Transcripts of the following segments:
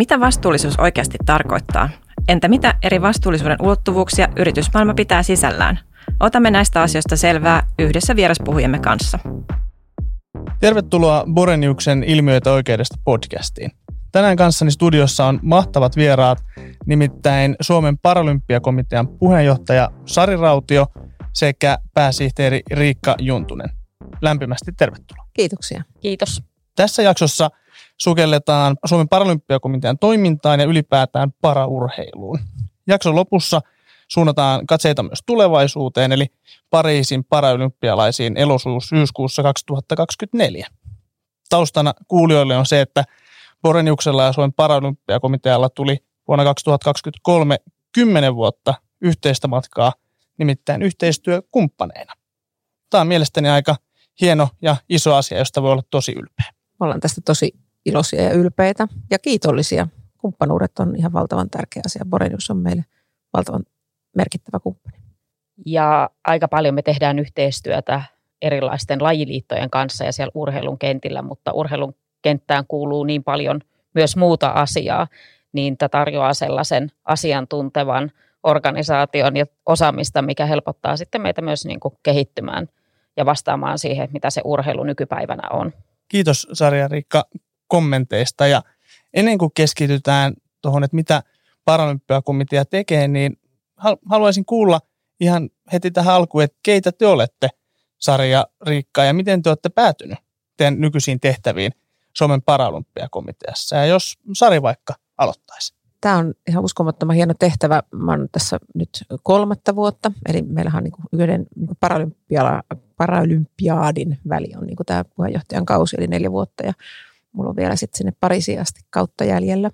Mitä vastuullisuus oikeasti tarkoittaa? Entä mitä eri vastuullisuuden ulottuvuuksia yritysmaailma pitää sisällään? Otamme näistä asioista selvää yhdessä vieraspuhujemme kanssa. Tervetuloa Boreniuksen ilmiöitä oikeudesta podcastiin. Tänään kanssani studiossa on mahtavat vieraat, nimittäin Suomen Paralympiakomitean puheenjohtaja Sari Rautio sekä pääsihteeri Riikka Juntunen. Lämpimästi tervetuloa. Kiitoksia. Kiitos. Tässä jaksossa sukelletaan Suomen Paralympiakomitean toimintaan ja ylipäätään paraurheiluun. Jakson lopussa suunnataan katseita myös tulevaisuuteen, eli Pariisin paraolympialaisiin elosuus syyskuussa 2024. Taustana kuulijoille on se, että Boreniuksella ja Suomen Paralympiakomitealla tuli vuonna 2023 10 vuotta yhteistä matkaa, nimittäin yhteistyökumppaneina. Tämä on mielestäni aika hieno ja iso asia, josta voi olla tosi ylpeä. Me ollaan tästä tosi iloisia ja ylpeitä ja kiitollisia. Kumppanuudet on ihan valtavan tärkeä asia. Borenius on meille valtavan merkittävä kumppani. Ja aika paljon me tehdään yhteistyötä erilaisten lajiliittojen kanssa ja siellä urheilun kentillä, mutta urheilun kenttään kuuluu niin paljon myös muuta asiaa, niin tämä tarjoaa sellaisen asiantuntevan organisaation ja osaamista, mikä helpottaa sitten meitä myös niin kuin kehittymään ja vastaamaan siihen, mitä se urheilu nykypäivänä on. Kiitos Sarja Riikka kommenteista ja ennen kuin keskitytään tuohon, että mitä Paralympiakomitea tekee, niin haluaisin kuulla ihan heti tähän alkuun, että keitä te olette, Sarja Riikka, ja miten te olette päätynyt teidän nykyisiin tehtäviin Suomen Paralympiakomiteassa. Ja jos Sari vaikka aloittaisi. Tämä on ihan uskomattoman hieno tehtävä. Mä olen tässä nyt kolmatta vuotta, eli meillähän on niin yhden niin paralympiaadin väli on niin tämä puheenjohtajan kausi, eli neljä vuotta. Ja mulla on vielä sitten sinne Pariisiin asti kautta jäljellä.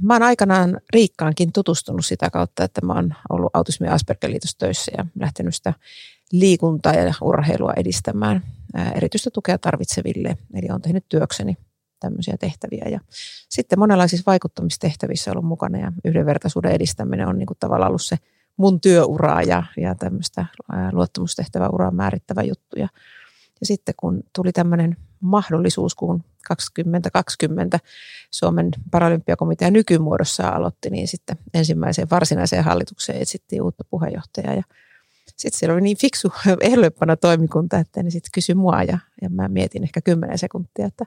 Mä oon aikanaan Riikkaankin tutustunut sitä kautta, että mä oon ollut autismi- ja Asperger-liitossa töissä ja lähtenyt sitä liikuntaa ja urheilua edistämään erityistä tukea tarvitseville. Eli olen tehnyt työkseni tämmöisiä tehtäviä. Ja sitten monenlaisissa vaikuttamistehtävissä ollut mukana ja yhdenvertaisuuden edistäminen on niin kuin tavallaan ollut se mun työuraa ja, ja tämmöistä luottamustehtäväuraa määrittävä juttu. Ja, ja sitten kun tuli tämmöinen mahdollisuus, kun 2020 Suomen paralympiakomitea nykymuodossa aloitti, niin sitten ensimmäiseen varsinaiseen hallitukseen etsittiin uutta puheenjohtajaa. Ja sitten siellä oli niin fiksu ehdollepana toimikunta, että ne sitten kysyi mua ja, ja mä mietin ehkä kymmenen sekuntia, että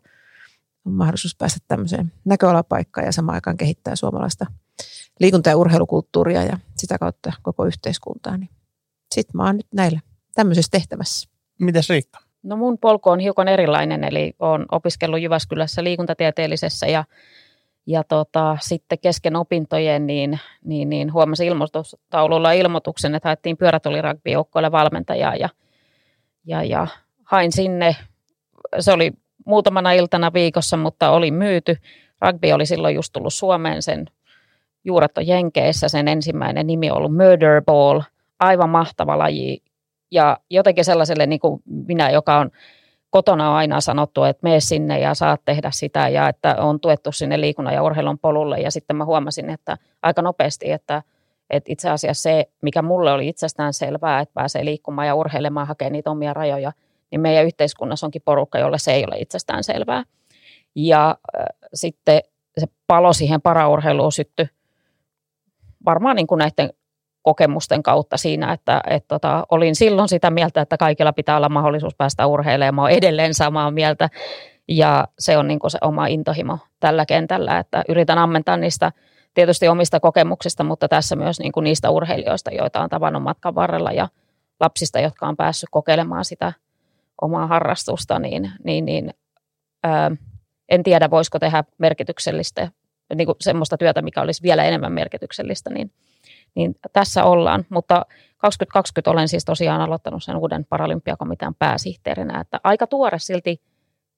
on mahdollisuus päästä tämmöiseen näköalapaikkaan ja samaan aikaan kehittää suomalaista liikunta- ja urheilukulttuuria ja sitä kautta koko yhteiskuntaa. Niin sitten mä oon nyt näillä tämmöisessä tehtävässä. Mitäs Riikka? No mun polku on hiukan erilainen, eli olen opiskellut Jyväskylässä liikuntatieteellisessä ja, ja tota, sitten kesken opintojen niin, niin, niin huomasin ilmoitustaululla ilmoituksen, että haettiin pyörätulirugby-joukkoille valmentajaa ja, ja, ja hain sinne. Se oli muutamana iltana viikossa, mutta oli myyty. Rugby oli silloin just tullut Suomeen, sen juuret on Jenkeissä, sen ensimmäinen nimi on ollut Murder Ball, aivan mahtava laji. Ja jotenkin sellaiselle niin kuin minä, joka on kotona on aina sanottu, että mene sinne ja saat tehdä sitä ja että on tuettu sinne liikunnan ja urheilun polulle. Ja sitten mä huomasin, että aika nopeasti, että, että itse asiassa se, mikä mulle oli itsestään selvää, että pääsee liikkumaan ja urheilemaan, hakee niitä omia rajoja, niin meidän yhteiskunnassa onkin porukka, jolle se ei ole itsestään selvää. Ja äh, sitten se palo siihen paraurheiluun syttyi varmaan niin kuin näiden kokemusten kautta siinä, että et tota, olin silloin sitä mieltä, että kaikilla pitää olla mahdollisuus päästä urheilemaan. Olen edelleen samaa mieltä ja se on niin se oma intohimo tällä kentällä, että yritän ammentaa niistä tietysti omista kokemuksista, mutta tässä myös niin niistä urheilijoista, joita on tavannut matkan varrella ja lapsista, jotka on päässyt kokeilemaan sitä omaa harrastusta, niin, niin, niin ää, en tiedä, voisiko tehdä merkityksellistä, niin kuin semmoista työtä, mikä olisi vielä enemmän merkityksellistä, niin, niin tässä ollaan. Mutta 2020 olen siis tosiaan aloittanut sen uuden paralympiakomitean pääsihteerinä, että aika tuore silti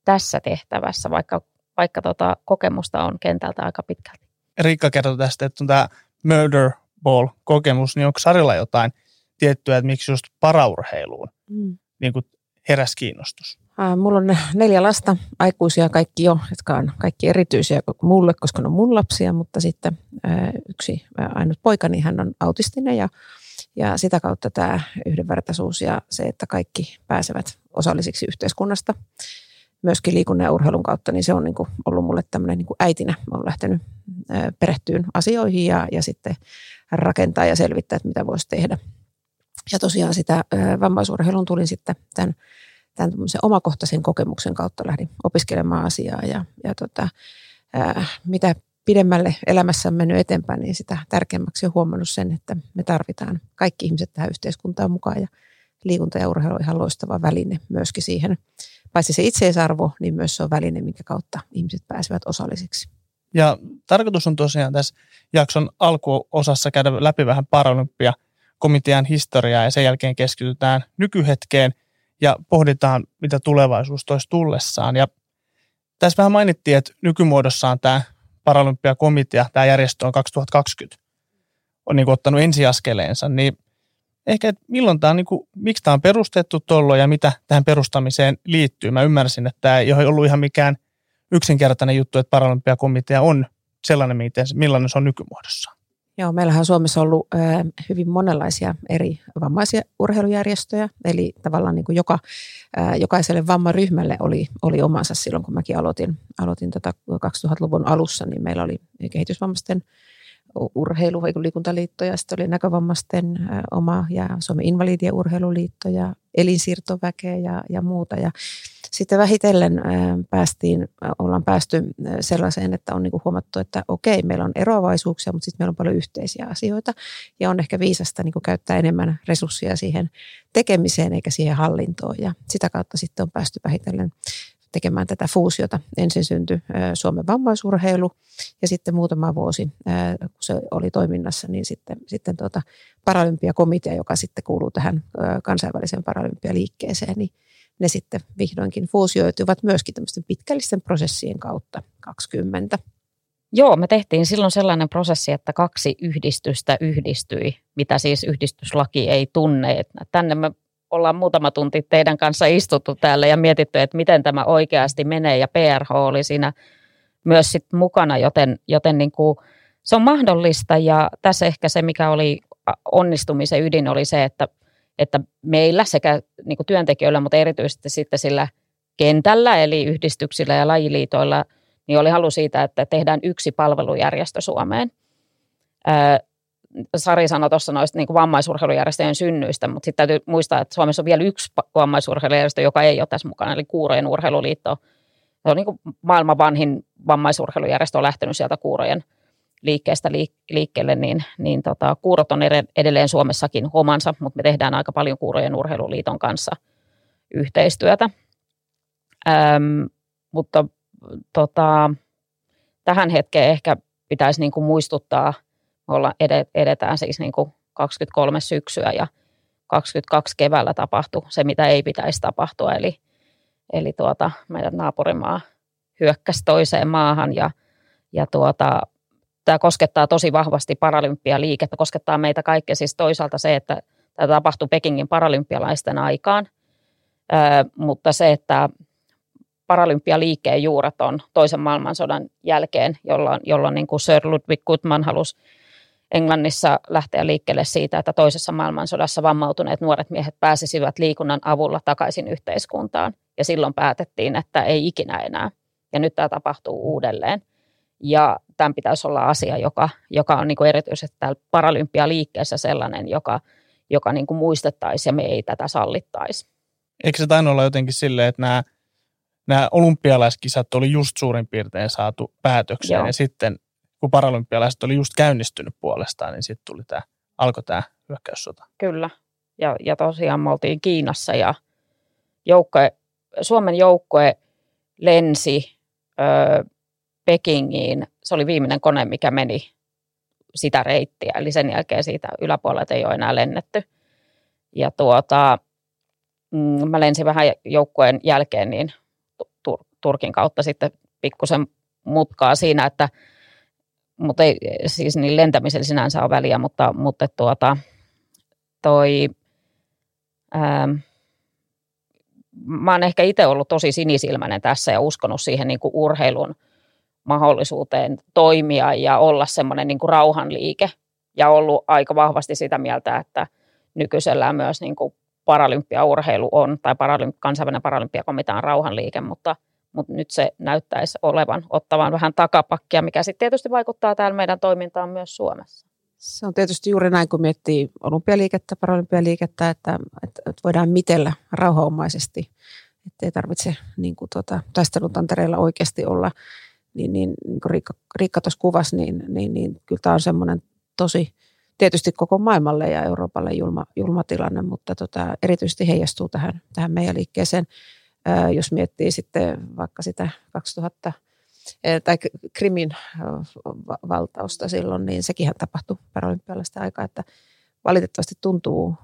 tässä tehtävässä, vaikka, vaikka tota, kokemusta on kentältä aika pitkälti. Riikka kertoi tästä, että on tämä Murder Ball-kokemus, niin onko Sarilla jotain tiettyä, että miksi just paraurheiluun mm. niin kuin heräs kiinnostus? Mulla on neljä lasta, aikuisia kaikki jo, jotka on kaikki erityisiä mulle, koska ne on mun lapsia, mutta sitten yksi ainut poika, niin hän on autistinen ja, ja sitä kautta tämä yhdenvertaisuus ja se, että kaikki pääsevät osallisiksi yhteiskunnasta, myöskin liikunnan ja urheilun kautta, niin se on niin kuin ollut mulle tämmöinen niin kuin äitinä. Olen lähtenyt perehtyyn asioihin ja, ja sitten rakentaa ja selvittää, että mitä voisi tehdä. Ja tosiaan sitä vammaisurheilun tulin sitten tämän, tämän omakohtaisen kokemuksen kautta lähdin opiskelemaan asiaa ja, ja tota, ää, mitä pidemmälle elämässä on mennyt eteenpäin, niin sitä tärkeämmäksi on huomannut sen, että me tarvitaan kaikki ihmiset tähän yhteiskuntaan mukaan ja liikunta ja urheilu on ihan loistava väline myöskin siihen. Paitsi se itseisarvo, niin myös se on väline, minkä kautta ihmiset pääsevät osallisiksi. Ja tarkoitus on tosiaan tässä jakson alkuosassa käydä läpi vähän paralympia komitean historiaa ja sen jälkeen keskitytään nykyhetkeen ja pohditaan, mitä tulevaisuus toisi tullessaan. Ja tässä vähän mainittiin, että nykymuodossaan tämä Paralympiakomitea, tämä järjestö on 2020, on niin ottanut ensiaskeleensa, niin ehkä, että milloin tämä on, niin kuin, miksi tämä on perustettu tuolloin ja mitä tähän perustamiseen liittyy. Mä ymmärsin, että tämä ei ollut ihan mikään yksinkertainen juttu, että Paralympiakomitea on sellainen, miten, millainen se on nykymuodossa. Joo, meillähän on Suomessa ollut hyvin monenlaisia eri vammaisia urheilujärjestöjä, eli tavallaan niin kuin joka, jokaiselle vammaryhmälle oli, oli omansa silloin, kun mäkin aloitin, aloitin tota 2000-luvun alussa, niin meillä oli kehitysvammaisten urheilu- ja liikuntaliitto ja sitten oli näkövammaisten oma ja Suomen invalidien urheiluliitto ja elinsiirtoväkeä ja, ja muuta. Ja sitten vähitellen päästiin, ollaan päästy sellaiseen, että on niinku huomattu, että okei, meillä on eroavaisuuksia, mutta sitten meillä on paljon yhteisiä asioita ja on ehkä viisasta niinku käyttää enemmän resursseja siihen tekemiseen eikä siihen hallintoon ja sitä kautta sitten on päästy vähitellen tekemään tätä fuusiota. Ensin syntyi Suomen vammaisurheilu ja sitten muutama vuosi, kun se oli toiminnassa, niin sitten, sitten tuota Paralympiakomitea, joka sitten kuuluu tähän kansainväliseen paralympialiikkeeseen, niin ne sitten vihdoinkin fuusioituivat myöskin tämmöisten pitkällisten prosessien kautta 20. Joo, me tehtiin silloin sellainen prosessi, että kaksi yhdistystä yhdistyi, mitä siis yhdistyslaki ei tunne. Tänne me ollaan muutama tunti teidän kanssa istuttu täällä ja mietitty, että miten tämä oikeasti menee ja PRH oli siinä myös sit mukana, joten, joten niin kuin se on mahdollista ja tässä ehkä se, mikä oli onnistumisen ydin oli se, että, että meillä sekä niin kuin työntekijöillä, mutta erityisesti sitten sillä kentällä, eli yhdistyksillä ja lajiliitoilla, niin oli halu siitä, että tehdään yksi palvelujärjestö Suomeen. Sari sanoi tuossa noista niin vammaisurheilujärjestöjen synnyistä, mutta sitten täytyy muistaa, että Suomessa on vielä yksi vammaisurheilujärjestö, joka ei ole tässä mukana, eli Kuurojen urheiluliitto. Se on niin kuin maailman vanhin vammaisurheilujärjestö, on lähtenyt sieltä Kuurojen liikkeestä liikkeelle, niin, niin tota, kuurot on edelleen Suomessakin omansa, mutta me tehdään aika paljon Kuurojen urheiluliiton kanssa yhteistyötä. Öm, mutta tota, tähän hetkeen ehkä pitäisi niin kuin muistuttaa – olla edetään siis niin kuin 23 syksyä ja 22 keväällä tapahtui se, mitä ei pitäisi tapahtua. Eli, eli tuota, meidän naapurimaa hyökkäsi toiseen maahan ja, ja tuota, tämä koskettaa tosi vahvasti paralympialiikettä, koskettaa meitä kaikkia. Siis toisaalta se, että tämä tapahtui Pekingin paralympialaisten aikaan, ö, mutta se, että paralympialiikkeen juuret on toisen maailmansodan jälkeen, jolloin, jolloin niin kuin Sir Ludwig Gutmann halusi Englannissa lähteä liikkeelle siitä, että toisessa maailmansodassa vammautuneet nuoret miehet pääsisivät liikunnan avulla takaisin yhteiskuntaan. Ja silloin päätettiin, että ei ikinä enää. Ja nyt tämä tapahtuu uudelleen. Ja tämän pitäisi olla asia, joka, joka on niin kuin erityisesti täällä paralympialiikkeessä sellainen, joka, joka niin kuin muistettaisiin ja me ei tätä sallittaisi. Eikö se tainnut olla jotenkin silleen, että nämä, nämä olympialaiskisat oli just suurin piirtein saatu päätökseen Joo. ja sitten kun paralympialaiset oli just käynnistynyt puolestaan, niin sitten tuli tämä, alkoi tämä hyökkäyssota. Kyllä, ja, ja tosiaan me oltiin Kiinassa ja joukkoe, Suomen joukkue lensi ö, Pekingiin. Se oli viimeinen kone, mikä meni sitä reittiä, eli sen jälkeen siitä yläpuolelta ei ole enää lennetty. Ja tuota, mm, mä lensin vähän joukkueen jälkeen niin Turkin kautta sitten pikkusen mutkaa siinä, että mutta ei siis niin lentämisellä sinänsä ole väliä, mutta, mutta tuota, toi, ää, mä oon ehkä itse ollut tosi sinisilmäinen tässä ja uskonut siihen niin kuin urheilun mahdollisuuteen toimia ja olla semmoinen niin rauhanliike. Ja ollut aika vahvasti sitä mieltä, että nykyisellään myös niin kuin paralympiaurheilu on, tai paralymp- kansainvälinen paralympiakomitea on rauhanliike, mutta – mutta nyt se näyttäisi olevan ottavan vähän takapakkia, mikä sitten tietysti vaikuttaa täällä meidän toimintaan myös Suomessa. Se on tietysti juuri näin, kun miettii olympialiikettä, paralympialiikettä, että, että, että voidaan mitellä rauhaomaisesti, että ei tarvitse niin kuin tuota, taistelutantereilla oikeasti olla, niin, niin, niin kuin Riikka, Riikka tuossa kuvasi, niin, niin, niin kyllä tämä on semmoinen tosi, tietysti koko maailmalle ja Euroopalle julma, julma tilanne, mutta tota, erityisesti heijastuu tähän, tähän meidän liikkeeseen. Jos miettii sitten vaikka sitä 2000 tai Krimin valtausta silloin, niin sekin tapahtui paralympialaisten aikaa, että valitettavasti tuntuu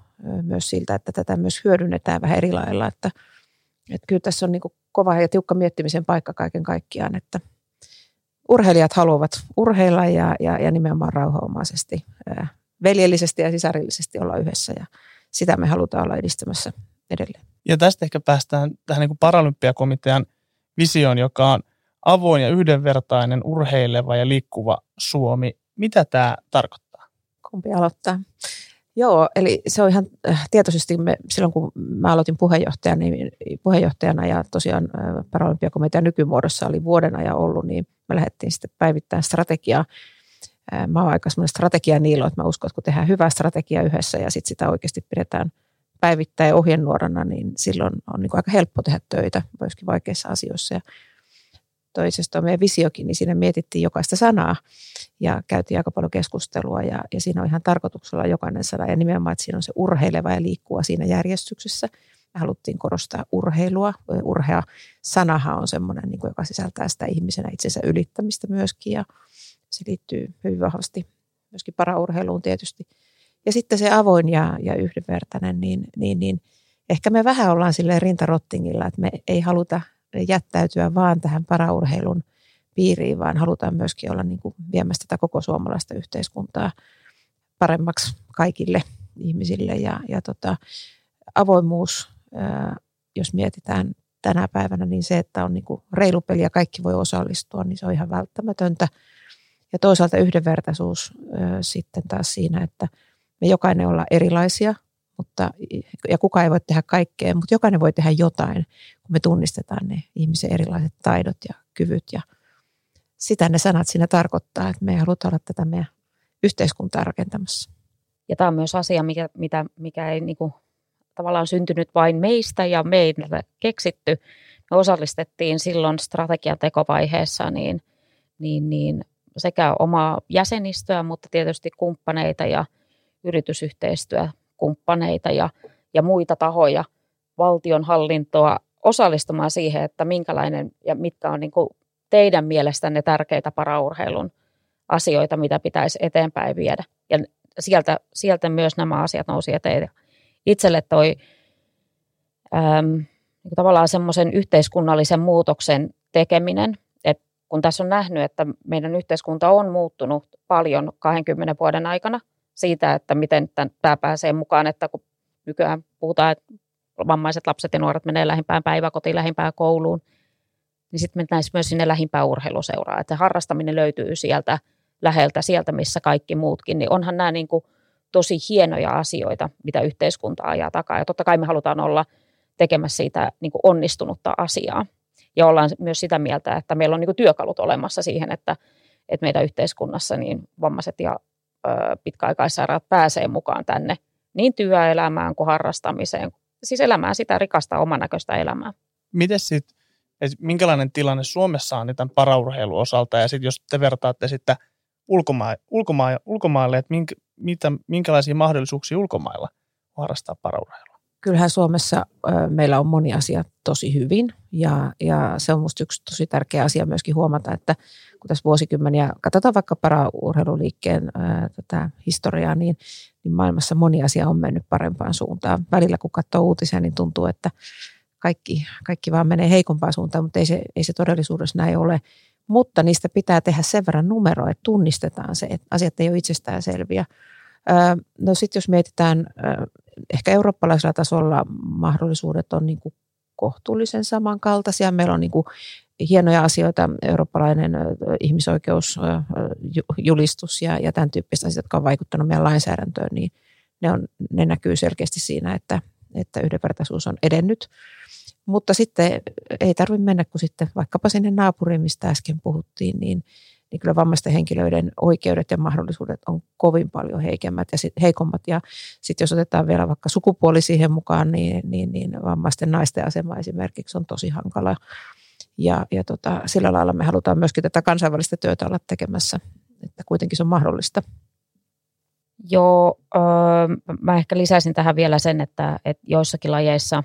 myös siltä, että tätä myös hyödynnetään vähän eri lailla, että, että kyllä tässä on niin kova ja tiukka miettimisen paikka kaiken kaikkiaan, että urheilijat haluavat urheilla ja, ja, ja nimenomaan rauhaomaisesti, veljellisesti ja sisarillisesti olla yhdessä ja sitä me halutaan olla edistämässä edelleen. Ja tästä ehkä päästään tähän niin kuin Paralympiakomitean visioon, joka on avoin ja yhdenvertainen, urheileva ja liikkuva Suomi. Mitä tämä tarkoittaa? Kumpi aloittaa? Joo, eli se on ihan äh, tietoisesti, me, silloin kun mä aloitin puheenjohtajana, niin, puheenjohtajana ja tosiaan äh, Paralympiakomitean nykymuodossa oli vuoden ajan ollut, niin me lähdettiin sitten päivittämään strategiaa. Äh, mä oon aika semmoinen strategia niilo, että mä uskon, että kun tehdään hyvää strategiaa yhdessä ja sitten sitä oikeasti pidetään päivittäin ohjenuorana, niin silloin on niin aika helppo tehdä töitä myöskin vaikeissa asioissa. Ja toisesta meidän visiokin, niin siinä mietittiin jokaista sanaa ja käytiin aika paljon keskustelua ja, ja siinä on ihan tarkoituksella jokainen sana ja nimenomaan, että siinä on se urheileva ja liikkuva siinä järjestyksessä. Me haluttiin korostaa urheilua. Urhea sanahan on semmoinen, niin kuin, joka sisältää sitä ihmisenä itsensä ylittämistä myöskin ja se liittyy hyvin vahvasti myöskin paraurheiluun tietysti. Ja sitten se avoin ja, ja yhdenvertainen, niin, niin, niin ehkä me vähän ollaan silleen rintarottingilla, että me ei haluta jättäytyä vaan tähän paraurheilun piiriin, vaan halutaan myöskin olla niin kuin viemässä tätä koko suomalaista yhteiskuntaa paremmaksi kaikille ihmisille. Ja, ja tota, avoimuus, jos mietitään tänä päivänä, niin se, että on niin kuin reilu peli ja kaikki voi osallistua, niin se on ihan välttämätöntä. Ja toisaalta yhdenvertaisuus sitten taas siinä, että me jokainen ollaan erilaisia, mutta, ja kukaan ei voi tehdä kaikkea, mutta jokainen voi tehdä jotain, kun me tunnistetaan ne ihmisen erilaiset taidot ja kyvyt ja sitä ne sanat siinä tarkoittaa, että me halutaan olla tätä meidän yhteiskuntaa rakentamassa. Ja tämä on myös asia, mikä, mitä, mikä ei niin kuin, tavallaan syntynyt vain meistä ja meille keksitty. Me osallistettiin silloin strategian tekovaiheessa niin, niin, niin sekä omaa jäsenistöä, mutta tietysti kumppaneita ja yritysyhteistyö kumppaneita ja, ja muita tahoja, valtionhallintoa osallistumaan siihen, että minkälainen ja mitkä on niin kuin teidän mielestänne tärkeitä paraurheilun asioita, mitä pitäisi eteenpäin viedä. Ja sieltä, sieltä myös nämä asiat nousi eteen. Itselle toi äm, niin tavallaan semmoisen yhteiskunnallisen muutoksen tekeminen, että kun tässä on nähnyt, että meidän yhteiskunta on muuttunut paljon 20 vuoden aikana – siitä, että miten tämä pääsee mukaan, että kun nykyään puhutaan, että vammaiset lapset ja nuoret menee lähimpään päiväkotiin, lähimpään kouluun, niin sitten mennään myös sinne lähimpään urheiluseuraan, että harrastaminen löytyy sieltä läheltä, sieltä missä kaikki muutkin, niin onhan nämä niin kuin tosi hienoja asioita, mitä yhteiskunta ajaa takaa. Ja totta kai me halutaan olla tekemässä siitä niin kuin onnistunutta asiaa. Ja ollaan myös sitä mieltä, että meillä on niin kuin työkalut olemassa siihen, että, että meidän yhteiskunnassa niin vammaiset ja pitkäaikaissairaat pääsee mukaan tänne niin työelämään kuin harrastamiseen, siis elämään sitä rikasta omanäköistä elämää. Miten sitten, minkälainen tilanne Suomessa on tämän paraurheilun osalta ja sitten jos te vertaatte sitten ulkoma- ulkoma- ulkomaille, että minkä, mitä, minkälaisia mahdollisuuksia ulkomailla harrastaa paraurheilua? Kyllähän Suomessa meillä on moni asia tosi hyvin ja, ja se on minusta yksi tosi tärkeä asia myöskin huomata, että kun tässä vuosikymmeniä katsotaan vaikka paraurheiluliikkeen tätä historiaa, niin, niin maailmassa moni asia on mennyt parempaan suuntaan. Välillä kun katsoo uutisia, niin tuntuu, että kaikki, kaikki vaan menee heikompaan suuntaan, mutta ei se, ei se todellisuudessa näin ole. Mutta niistä pitää tehdä sen verran numeroa, että tunnistetaan se, että asiat ei ole itsestään selviä. No sitten jos mietitään ehkä eurooppalaisella tasolla mahdollisuudet on niin kuin kohtuullisen samankaltaisia. Meillä on niin kuin hienoja asioita, eurooppalainen ihmisoikeusjulistus ja, ja tämän tyyppistä asioita, jotka on vaikuttanut meidän lainsäädäntöön, niin ne, on, ne näkyy selkeästi siinä, että, että yhdenvertaisuus on edennyt. Mutta sitten ei tarvitse mennä kuin sitten vaikkapa sinne naapuriin, mistä äsken puhuttiin, niin, niin kyllä vammaisten henkilöiden oikeudet ja mahdollisuudet on kovin paljon heikemmät ja sit, heikommat. Ja sitten jos otetaan vielä vaikka sukupuoli siihen mukaan, niin, niin, niin vammaisten naisten asema esimerkiksi on tosi hankala. Ja, ja tota, sillä lailla me halutaan myöskin tätä kansainvälistä työtä olla tekemässä, että kuitenkin se on mahdollista. Joo, öö, mä ehkä lisäisin tähän vielä sen, että, että joissakin lajeissa,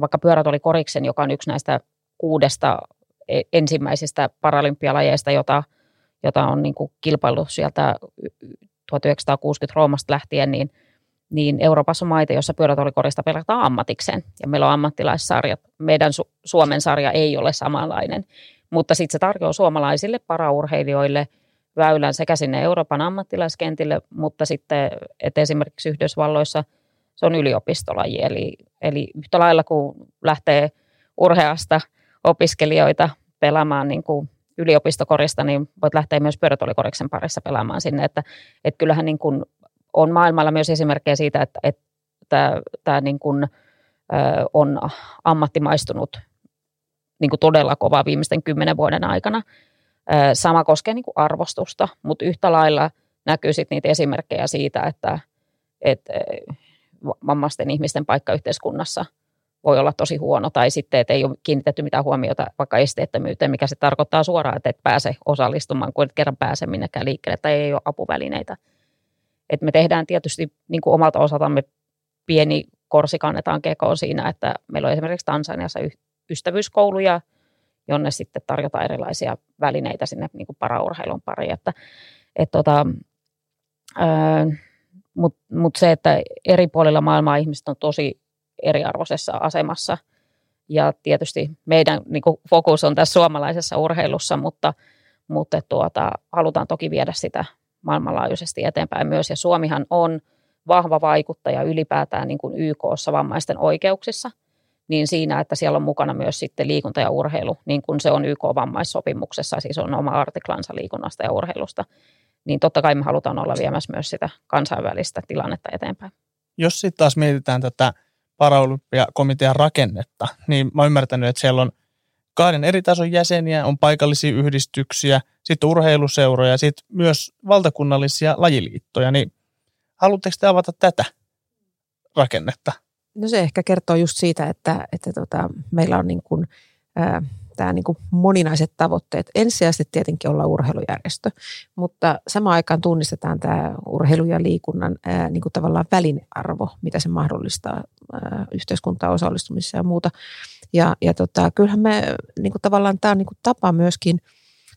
vaikka pyörät oli koriksen, joka on yksi näistä kuudesta e, ensimmäisistä paralympialajeista, jota, jota on niin kuin kilpaillut sieltä 1960 Roomasta lähtien, niin, niin Euroopassa on maita, joissa pyörätuolikorista pelataan ammatikseen. Ja meillä on ammattilaissarjat. Meidän Su- Suomen sarja ei ole samanlainen, mutta sitten se tarjoaa suomalaisille paraurheilijoille – väylän sekä sinne Euroopan ammattilaiskentille, mutta sitten, että esimerkiksi Yhdysvalloissa se on yliopistolaji, eli, eli yhtä lailla kun lähtee urheasta opiskelijoita pelaamaan niin kuin yliopistokorista, niin voit lähteä myös pyörätuolikoriksen parissa pelaamaan sinne, että, että kyllähän niin kuin on maailmalla myös esimerkkejä siitä, että, että tämä, niin kuin, on ammattimaistunut niin kuin todella kovaa viimeisten kymmenen vuoden aikana. Sama koskee niin kuin arvostusta, mutta yhtä lailla näkyy sitten niitä esimerkkejä siitä, että, että vammaisten ihmisten paikka yhteiskunnassa voi olla tosi huono, tai sitten, että ei ole kiinnitetty mitään huomiota vaikka esteettömyyteen, mikä se tarkoittaa suoraan, että et pääse osallistumaan, kun et kerran pääse minnekään liikkeelle, tai ei ole apuvälineitä. Et me tehdään tietysti niin kuin omalta osaltamme pieni korsi kannetaan kekoon siinä, että meillä on esimerkiksi Tansaniassa ystävyyskouluja, jonne sitten tarjotaan erilaisia välineitä sinne niin kuin paraurheilun pariin. Että, et tota, Mutta mut se, että eri puolilla maailmaa ihmiset on tosi eriarvoisessa asemassa. Ja tietysti meidän niin kuin fokus on tässä suomalaisessa urheilussa, mutta, mutta tuota, halutaan toki viedä sitä maailmanlaajuisesti eteenpäin myös. Ja Suomihan on vahva vaikuttaja ylipäätään niin kuin YKssa vammaisten oikeuksissa – niin siinä, että siellä on mukana myös sitten liikunta ja urheilu, niin kuin se on YK-vammaissopimuksessa, siis on oma artiklansa liikunnasta ja urheilusta, niin totta kai me halutaan olla viemässä myös sitä kansainvälistä tilannetta eteenpäin. Jos sitten taas mietitään tätä paraolympiakomitean rakennetta, niin mä oon ymmärtänyt, että siellä on kahden eri tason jäseniä, on paikallisia yhdistyksiä, sitten urheiluseuroja, sitten myös valtakunnallisia lajiliittoja, niin haluatteko te avata tätä rakennetta? No se ehkä kertoo just siitä, että, että tota, meillä on niin kuin, ää, tämä niin kuin moninaiset tavoitteet. Ensisijaisesti tietenkin olla urheilujärjestö, mutta samaan aikaan tunnistetaan tämä urheilu ja liikunnan niin kuin tavallaan välinearvo, mitä se mahdollistaa yhteiskuntaan osallistumisessa ja muuta. Ja, ja tota, kyllähän me niin kuin tavallaan tämä on niin kuin tapa myöskin,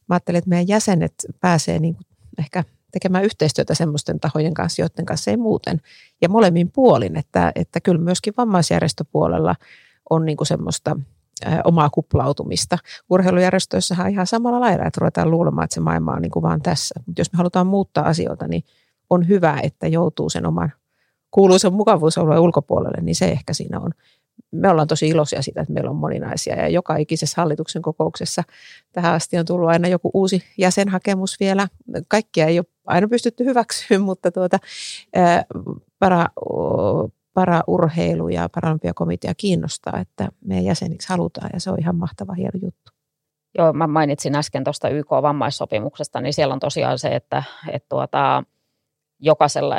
mä ajattelen, että meidän jäsenet pääsee niin kuin ehkä tekemään yhteistyötä semmoisten tahojen kanssa, joiden kanssa ei muuten. Ja molemmin puolin, että, että kyllä myöskin vammaisjärjestöpuolella on niin kuin semmoista omaa kuplautumista. Urheilujärjestöissähän on ihan samalla lailla, että ruvetaan luulemaan, että se maailma on niin kuin vaan tässä. Mutta jos me halutaan muuttaa asioita, niin on hyvä, että joutuu sen oman kuuluisen mukavuusalueen ulkopuolelle, niin se ehkä siinä on me ollaan tosi iloisia siitä, että meillä on moninaisia ja joka ikisessä hallituksen kokouksessa tähän asti on tullut aina joku uusi jäsenhakemus vielä. Kaikkia ei ole aina pystytty hyväksymään, mutta tuota, para, paraurheilu ja paralympiakomitea kiinnostaa, että meidän jäseniksi halutaan ja se on ihan mahtava hieno juttu. Joo, mä mainitsin äsken tuosta YK-vammaissopimuksesta, niin siellä on tosiaan se, että, että tuota, jokaisella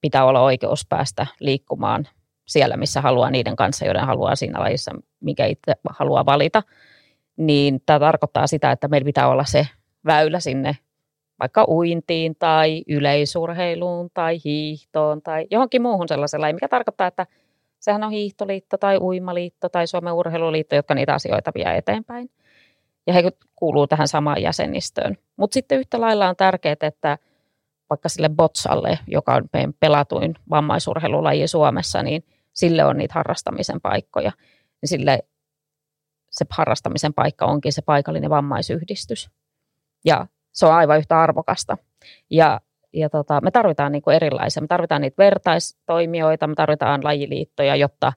pitää olla oikeus päästä liikkumaan siellä, missä haluaa niiden kanssa, joiden haluaa siinä lajissa, mikä itse haluaa valita. Niin tämä tarkoittaa sitä, että meillä pitää olla se väylä sinne vaikka uintiin tai yleisurheiluun tai hiihtoon tai johonkin muuhun sellaisella, mikä tarkoittaa, että sehän on hiihtoliitto tai uimaliitto tai Suomen urheiluliitto, jotka niitä asioita vie eteenpäin. Ja he kuuluu tähän samaan jäsenistöön. Mutta sitten yhtä lailla on tärkeää, että vaikka sille Botsalle, joka on meidän pelatuin vammaisurheilulaji Suomessa, niin sille on niitä harrastamisen paikkoja. Niin sille se harrastamisen paikka onkin se paikallinen vammaisyhdistys. Ja se on aivan yhtä arvokasta. Ja, ja tota, me tarvitaan niin kuin erilaisia. Me tarvitaan niitä vertaistoimijoita, me tarvitaan lajiliittoja, jotta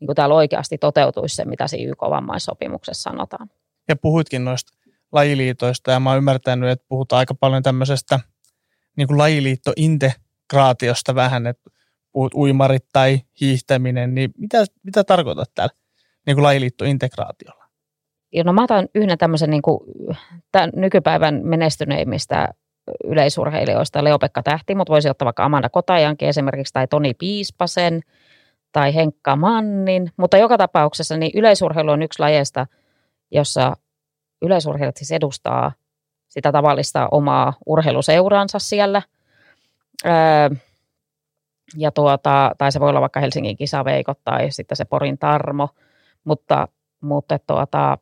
niin kuin täällä oikeasti toteutuisi se, mitä siinä YK-vammaissopimuksessa sanotaan. Ja puhuitkin noista lajiliitoista, ja mä oon ymmärtänyt, että puhutaan aika paljon tämmöisestä niin kuin lajiliittointegraatiosta vähän, että puhut uimarit tai hiihtäminen, niin mitä, mitä tarkoitat täällä? niin kuin lajiliittointegraatiolla? No mä otan yhden tämmöisen niin kuin, tämän nykypäivän menestyneimmistä yleisurheilijoista Leopekka Tähti, mutta voisi ottaa vaikka Amanda Kotajankin esimerkiksi tai Toni Piispasen tai Henkka Mannin. Mutta joka tapauksessa niin yleisurheilu on yksi lajeista, jossa yleisurheilijat siis edustaa sitä tavallista omaa urheiluseuraansa siellä. Öö, ja tuota, tai se voi olla vaikka Helsingin kisaveikot tai sitten se Porin Tarmo, mutta, mutta tuota,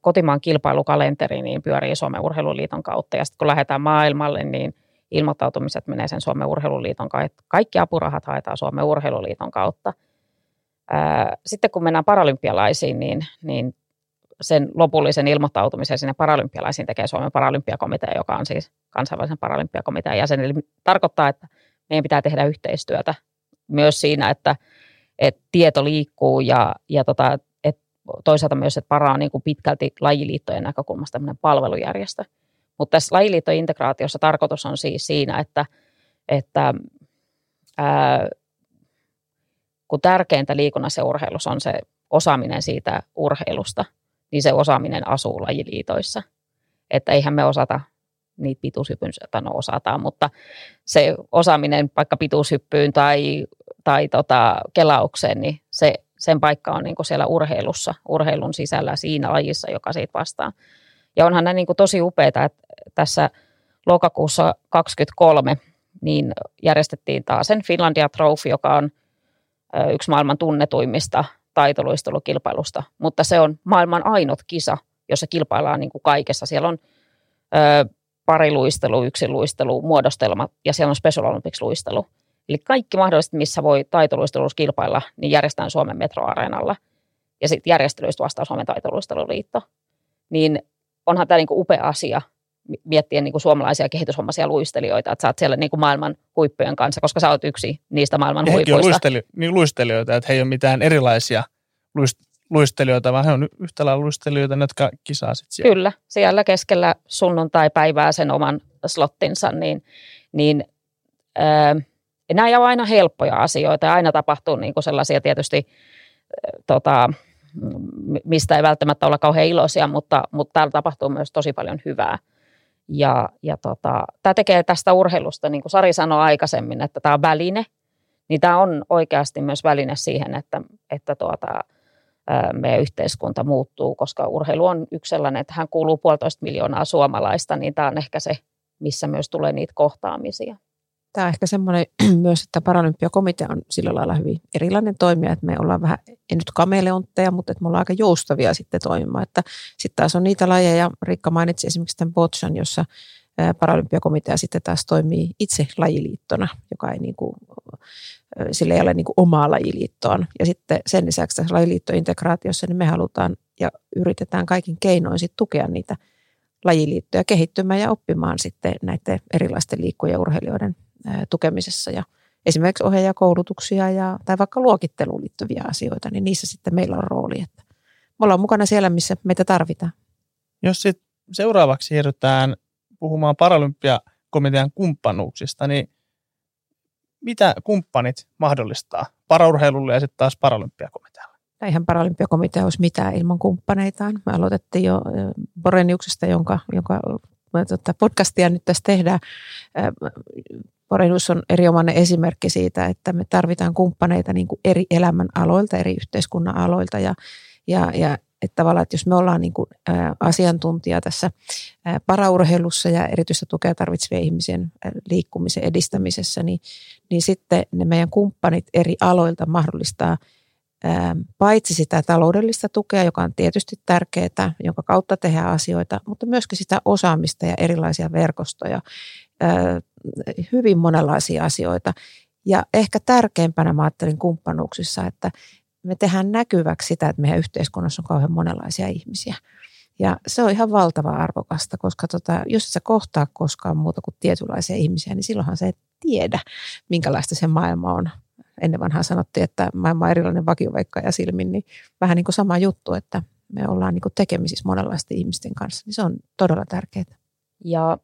kotimaan kilpailukalenteri niin pyörii Suomen urheiluliiton kautta. Ja sitten kun lähdetään maailmalle, niin ilmoittautumiset menee sen Suomen urheiluliiton kautta. Kaikki apurahat haetaan Suomen urheiluliiton kautta. Sitten kun mennään paralympialaisiin, niin, niin sen lopullisen ilmoittautumisen sinne paralympialaisiin tekee Suomen paralympiakomitea, joka on siis kansainvälisen paralympiakomitean jäsen. Eli tarkoittaa, että meidän pitää tehdä yhteistyötä myös siinä, että, että tieto liikkuu ja, ja tota, toisaalta myös, että para on niin kuin pitkälti lajiliittojen näkökulmasta tämmöinen palvelujärjestö. Mutta tässä lajiliittojen integraatiossa tarkoitus on siis siinä, että, että ää, kun tärkeintä liikunnassa ja urheilussa on se osaaminen siitä urheilusta, niin se osaaminen asuu lajiliitoissa. Että eihän me osata niitä pituushypyn, no osataan, mutta se osaaminen vaikka pituushyppyyn tai, tai tota, kelaukseen, niin se, sen paikka on niin siellä urheilussa, urheilun sisällä siinä lajissa, joka siitä vastaa. Ja onhan ne niin tosi upeita, että tässä lokakuussa 2023 niin järjestettiin taas sen Finlandia Trophy, joka on yksi maailman tunnetuimmista taitoluistelukilpailusta, mutta se on maailman ainut kisa, jossa kilpaillaan niin kuin kaikessa. Siellä on pariluistelu, luistelu, muodostelma ja siellä on Special Olympics luistelu. Eli kaikki mahdolliset, missä voi taitoluistelussa kilpailla, niin järjestetään Suomen metroareenalla. Ja sitten järjestelyistä vastaa Suomen taitoluisteluliitto. Niin onhan tämä niinku upea asia miettiä niinku suomalaisia kehityshommaisia luistelijoita, että sä oot siellä niinku maailman huippujen kanssa, koska sä oot yksi niistä maailman ja huipuista. on luisteli, niin luistelijoita, että he ei ole mitään erilaisia luist, luistelijoita, vaan he on yhtä lailla luistelijoita, jotka kisaa sitten siellä. Kyllä, siellä keskellä sunnuntai-päivää sen oman slottinsa, niin, niin ää, nämä ei aina helppoja asioita ja aina tapahtuu niin kuin sellaisia tietysti, tota, mistä ei välttämättä olla kauhean iloisia, mutta, mutta täällä tapahtuu myös tosi paljon hyvää. Ja, ja tota, tämä tekee tästä urheilusta, niin kuin Sari sanoi aikaisemmin, että tämä on väline, niin tämä on oikeasti myös väline siihen, että, että tuota, meidän yhteiskunta muuttuu, koska urheilu on yksi sellainen, että hän kuuluu puolitoista miljoonaa suomalaista, niin tämä on ehkä se, missä myös tulee niitä kohtaamisia. Tämä on ehkä semmoinen myös, että Paralympiakomitea on sillä lailla hyvin erilainen toimija, että me ollaan vähän, ei nyt kameleontteja, mutta että me ollaan aika joustavia sitten toimimaan. Että sitten taas on niitä lajeja, Rikka mainitsi esimerkiksi tämän Boccian, jossa Paralympiakomitea sitten taas toimii itse lajiliittona, joka ei niin kuin, sillä ei ole niin kuin omaa lajiliittoa. Ja sitten sen lisäksi tässä lajiliittointegraatiossa niin me halutaan ja yritetään kaikin keinoin sitten tukea niitä lajiliittoja kehittymään ja oppimaan sitten näiden erilaisten liikkuja urheilijoiden tukemisessa ja esimerkiksi ohjaajakoulutuksia ja, tai vaikka luokitteluun liittyviä asioita, niin niissä sitten meillä on rooli, että me ollaan mukana siellä, missä meitä tarvitaan. Jos sitten seuraavaksi siirrytään puhumaan Paralympiakomitean kumppanuuksista, niin mitä kumppanit mahdollistaa paraurheilulle ja sitten taas Paralympiakomitealle? Eihän Paralympiakomitea olisi mitään ilman kumppaneitaan. Me aloitettiin jo Boreniuksesta, jonka, jonka tota, podcastia nyt tässä tehdään. Borenius on erinomainen esimerkki siitä, että me tarvitaan kumppaneita niin kuin eri elämän aloilta, eri yhteiskunnan aloilta. Ja, ja, ja että tavallaan, että jos me ollaan niin kuin, asiantuntija tässä paraurheilussa ja erityistä tukea tarvitsevien ihmisen liikkumisen edistämisessä, niin, niin sitten ne meidän kumppanit eri aloilta mahdollistaa paitsi sitä taloudellista tukea, joka on tietysti tärkeää, jonka kautta tehdään asioita, mutta myöskin sitä osaamista ja erilaisia verkostoja, hyvin monenlaisia asioita. Ja ehkä tärkeimpänä mä ajattelin kumppanuuksissa, että me tehdään näkyväksi sitä, että meidän yhteiskunnassa on kauhean monenlaisia ihmisiä. Ja se on ihan valtava arvokasta, koska tota, jos sä kohtaa koskaan muuta kuin tietynlaisia ihmisiä, niin silloinhan se et tiedä, minkälaista se maailma on. Ennen vanhaa sanottiin, että maailma on erilainen vakioveikka ja silmin, niin vähän niin kuin sama juttu, että me ollaan niin kuin tekemisissä monenlaisten ihmisten kanssa, niin se on todella tärkeää. Ja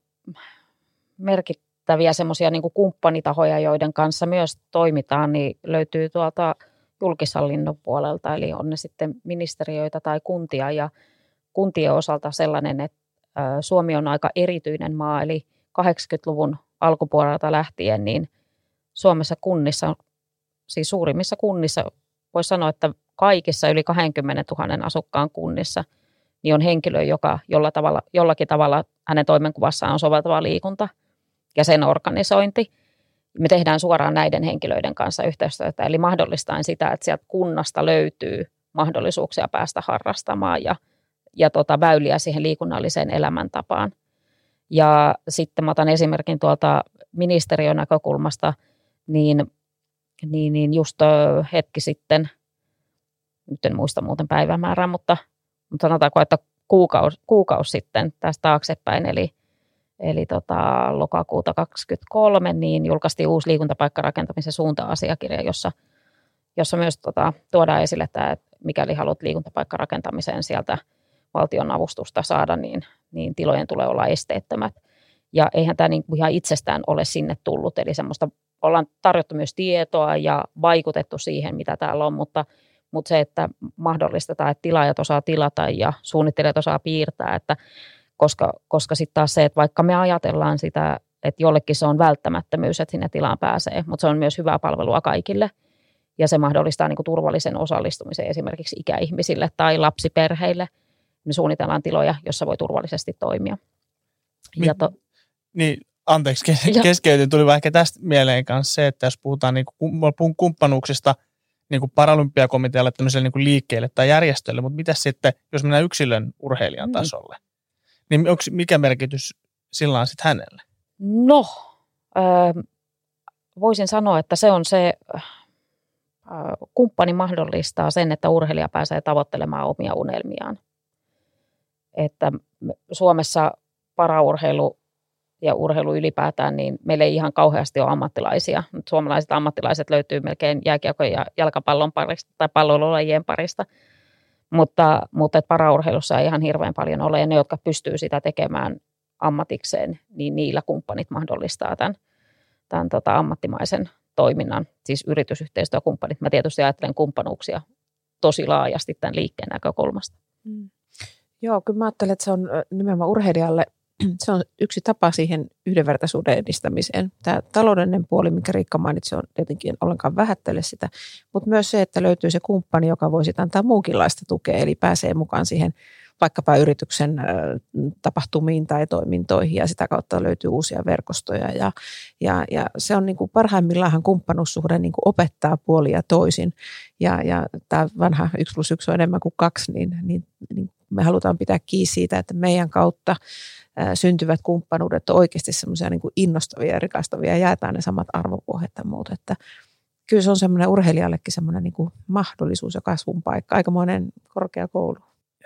merkittäviä semmoisia niin kumppanitahoja, joiden kanssa myös toimitaan, niin löytyy tuolta julkishallinnon puolelta, eli on ne sitten ministeriöitä tai kuntia, ja kuntien osalta sellainen, että Suomi on aika erityinen maa, eli 80-luvun alkupuolelta lähtien, niin Suomessa kunnissa, siis suurimmissa kunnissa, voisi sanoa, että kaikissa yli 20 000 asukkaan kunnissa, niin on henkilö, joka jolla tavalla, jollakin tavalla hänen toimenkuvassaan on soveltava liikunta ja sen organisointi. Me tehdään suoraan näiden henkilöiden kanssa yhteistyötä, eli mahdollistaen sitä, että sieltä kunnasta löytyy mahdollisuuksia päästä harrastamaan ja, ja tota, väyliä siihen liikunnalliseen elämäntapaan. Ja sitten mä otan esimerkin tuolta ministeriön näkökulmasta, niin, niin, niin just hetki sitten, nyt en muista muuten päivämäärää, mutta, mutta sanotaanko, että kuukausi, kuukausi sitten tästä taaksepäin, eli, eli tota, lokakuuta 2023, niin julkaistiin uusi liikuntapaikkarakentamisen suunta-asiakirja, jossa, jossa myös tota, tuodaan esille tämä, että mikäli haluat liikuntapaikkarakentamiseen sieltä valtion avustusta saada, niin, niin tilojen tulee olla esteettömät. Ja eihän tämä niin kuin ihan itsestään ole sinne tullut, eli semmoista ollaan tarjottu myös tietoa ja vaikutettu siihen, mitä täällä on, mutta, mutta se, että mahdollistetaan, että tilaajat osaa tilata ja suunnittelijat osaa piirtää, että koska, koska sitten taas se, että vaikka me ajatellaan sitä, että jollekin se on välttämättömyys, että sinne tilaan pääsee, mutta se on myös hyvää palvelua kaikille. Ja se mahdollistaa niin kuin turvallisen osallistumisen esimerkiksi ikäihmisille tai lapsiperheille. Me suunnitellaan tiloja, jossa voi turvallisesti toimia. Ja to, niin, anteeksi, keskeytin, tuli ehkä tästä mieleen kanssa se, että jos puhutaan niin kuin kumppanuuksista niin kuin paralympiakomitealle tämmöiselle niin kuin liikkeelle tai järjestölle, mutta mitä sitten, jos mennään yksilön urheilijan mm. tasolle, niin onko, mikä merkitys sillä on sitten hänelle? No, äh, voisin sanoa, että se on se, äh, kumppani mahdollistaa sen, että urheilija pääsee tavoittelemaan omia unelmiaan. Että Suomessa paraurheilu ja urheilu ylipäätään, niin meillä ei ihan kauheasti ole ammattilaisia. Suomalaiset ammattilaiset löytyy melkein jääkiekon ja jalkapallon parista tai pallolajien parista. Mutta, mutta paraurheilussa ei ihan hirveän paljon ole. Ja ne, jotka pystyy sitä tekemään ammatikseen, niin niillä kumppanit mahdollistaa tämän, tämän tota ammattimaisen toiminnan, siis yritysyhteistyökumppanit. Mä tietysti ajattelen kumppanuuksia tosi laajasti tämän liikkeen näkökulmasta. Mm. Joo, kyllä mä ajattelen, että se on nimenomaan urheilijalle se on yksi tapa siihen yhdenvertaisuuden edistämiseen. Tämä taloudellinen puoli, mikä Riikka mainitsi, on tietenkin ollenkaan vähättele sitä, mutta myös se, että löytyy se kumppani, joka voisi antaa muunkinlaista tukea, eli pääsee mukaan siihen vaikkapa yrityksen tapahtumiin tai toimintoihin ja sitä kautta löytyy uusia verkostoja. Ja, ja, ja se on niin kuin parhaimmillaan kumppanuussuhde niin kuin opettaa puolia toisin. Ja, ja tämä vanha 1 plus 1 on enemmän kuin kaksi, niin, niin, niin me halutaan pitää kiinni siitä, että meidän kautta syntyvät kumppanuudet on oikeasti semmoisia niin innostavia ja rikastavia ja jaetaan ne samat arvopohjat ja muut. Että kyllä se on semmoinen urheilijallekin semmoinen niin mahdollisuus ja kasvun paikka, aikamoinen korkeakoulu.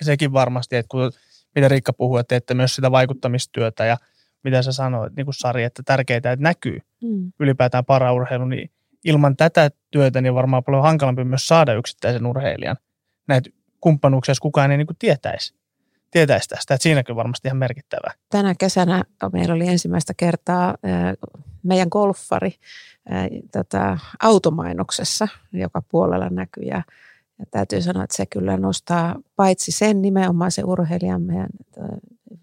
Sekin varmasti, että kun mitä Riikka puhuu, että teette myös sitä vaikuttamistyötä ja mitä sä sanoit, niin kuin Sari, että tärkeää, että näkyy mm. ylipäätään paraurheilu, niin ilman tätä työtä niin varmaan paljon hankalampi myös saada yksittäisen urheilijan näitä kumppanuuksia, jos kukaan ei niin kuin tietäisi tietäisi tästä, että siinäkin varmasti ihan merkittävää. Tänä kesänä meillä oli ensimmäistä kertaa meidän golfari tota, automainoksessa, joka puolella näkyy ja, ja täytyy sanoa, että se kyllä nostaa paitsi sen nimenomaan se urheilijan meidän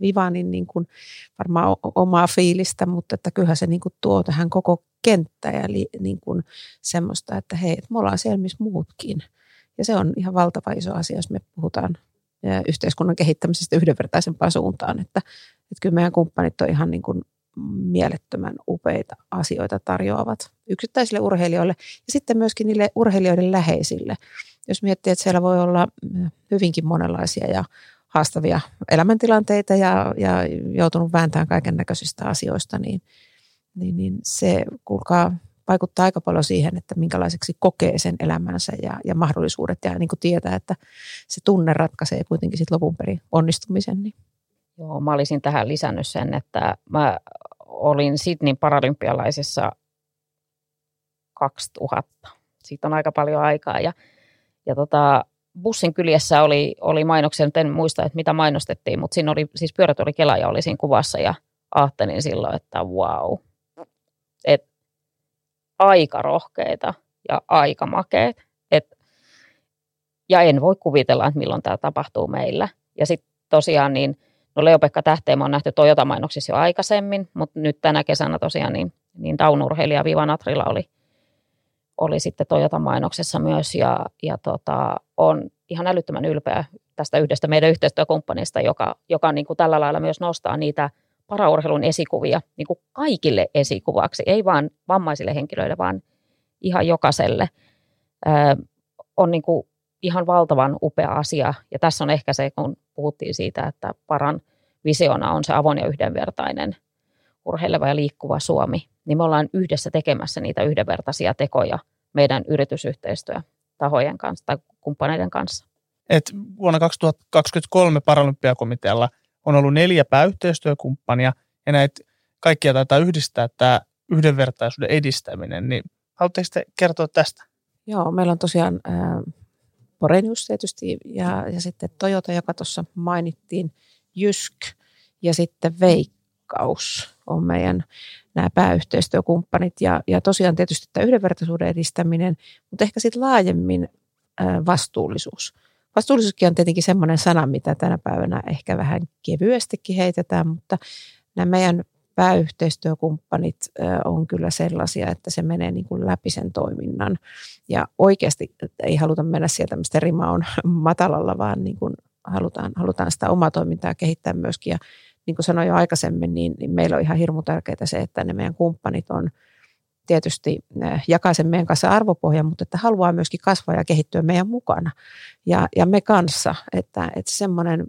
Vivanin niin kuin varmaan omaa fiilistä, mutta että kyllähän se niin kuin tuo tähän koko kenttä ja li, niin kuin semmoista, että hei, että me ollaan siellä missä muutkin. Ja se on ihan valtava iso asia, jos me puhutaan yhteiskunnan kehittämisestä yhdenvertaisempaan suuntaan. Että, että kyllä meidän kumppanit on ihan niin kuin mielettömän upeita asioita tarjoavat yksittäisille urheilijoille ja sitten myöskin niille urheilijoiden läheisille. Jos miettii, että siellä voi olla hyvinkin monenlaisia ja haastavia elämäntilanteita ja, ja joutunut vääntämään kaiken näköisistä asioista, niin, niin, niin se, kuulkaa, vaikuttaa aika paljon siihen, että minkälaiseksi kokee sen elämänsä ja, ja mahdollisuudet ja niin kuin tietää, että se tunne ratkaisee kuitenkin sitten lopun perin onnistumisen. Niin. Joo, mä olisin tähän lisännyt sen, että mä olin Sydneyn paralympialaisessa 2000. Siitä on aika paljon aikaa ja, ja tota, bussin kyljessä oli, oli mainoksia, en muista, että mitä mainostettiin, mutta siinä oli, siis pyörät oli Kela ja oli siinä kuvassa ja ajattelin silloin, että wow, että aika rohkeita ja aika makeet. Et ja en voi kuvitella, että milloin tämä tapahtuu meillä. Ja sitten tosiaan niin, no Leo-Pekka Tähteemä on nähty Toyota-mainoksissa jo aikaisemmin, mutta nyt tänä kesänä tosiaan niin, niin downurheilija Viva Natrilla oli, oli sitten Toyota-mainoksessa myös ja, ja tota, on ihan älyttömän ylpeä tästä yhdestä meidän yhteistyökumppanista, joka, joka niin kuin tällä lailla myös nostaa niitä paraurheilun esikuvia niin kuin kaikille esikuvaksi, ei vain vammaisille henkilöille, vaan ihan jokaiselle. Ö, on niin kuin ihan valtavan upea asia. Ja tässä on ehkä se, kun puhuttiin siitä, että paran visiona on se avoin ja yhdenvertainen urheileva ja liikkuva Suomi, niin me ollaan yhdessä tekemässä niitä yhdenvertaisia tekoja meidän yritysyhteistyötahojen kanssa tai kumppaneiden kanssa. Et vuonna 2023 Paralympiakomitealla on ollut neljä pääyhteistyökumppania ja näitä kaikkia taitaa yhdistää tämä yhdenvertaisuuden edistäminen, niin haluatteko te kertoa tästä? Joo, meillä on tosiaan Borenius tietysti ja, ja sitten Toyota, joka tuossa mainittiin, Jysk ja sitten Veikkaus on meidän nämä pääyhteistyökumppanit ja, ja tosiaan tietysti tämä yhdenvertaisuuden edistäminen, mutta ehkä sitten laajemmin vastuullisuus. Vastuullisuuskin on tietenkin semmoinen sana, mitä tänä päivänä ehkä vähän kevyestikin heitetään, mutta nämä meidän pääyhteistyökumppanit on kyllä sellaisia, että se menee niin kuin läpi sen toiminnan. Ja oikeasti ei haluta mennä sieltä, mistä rima on matalalla, vaan niin kuin halutaan, halutaan sitä omaa toimintaa kehittää myöskin. Ja niin kuin sanoin jo aikaisemmin, niin, niin meillä on ihan hirmu tärkeää se, että ne meidän kumppanit on tietysti jakaa sen meidän kanssa arvopohjan, mutta että haluaa myöskin kasvaa ja kehittyä meidän mukana ja, ja me kanssa. Että, että semmoinen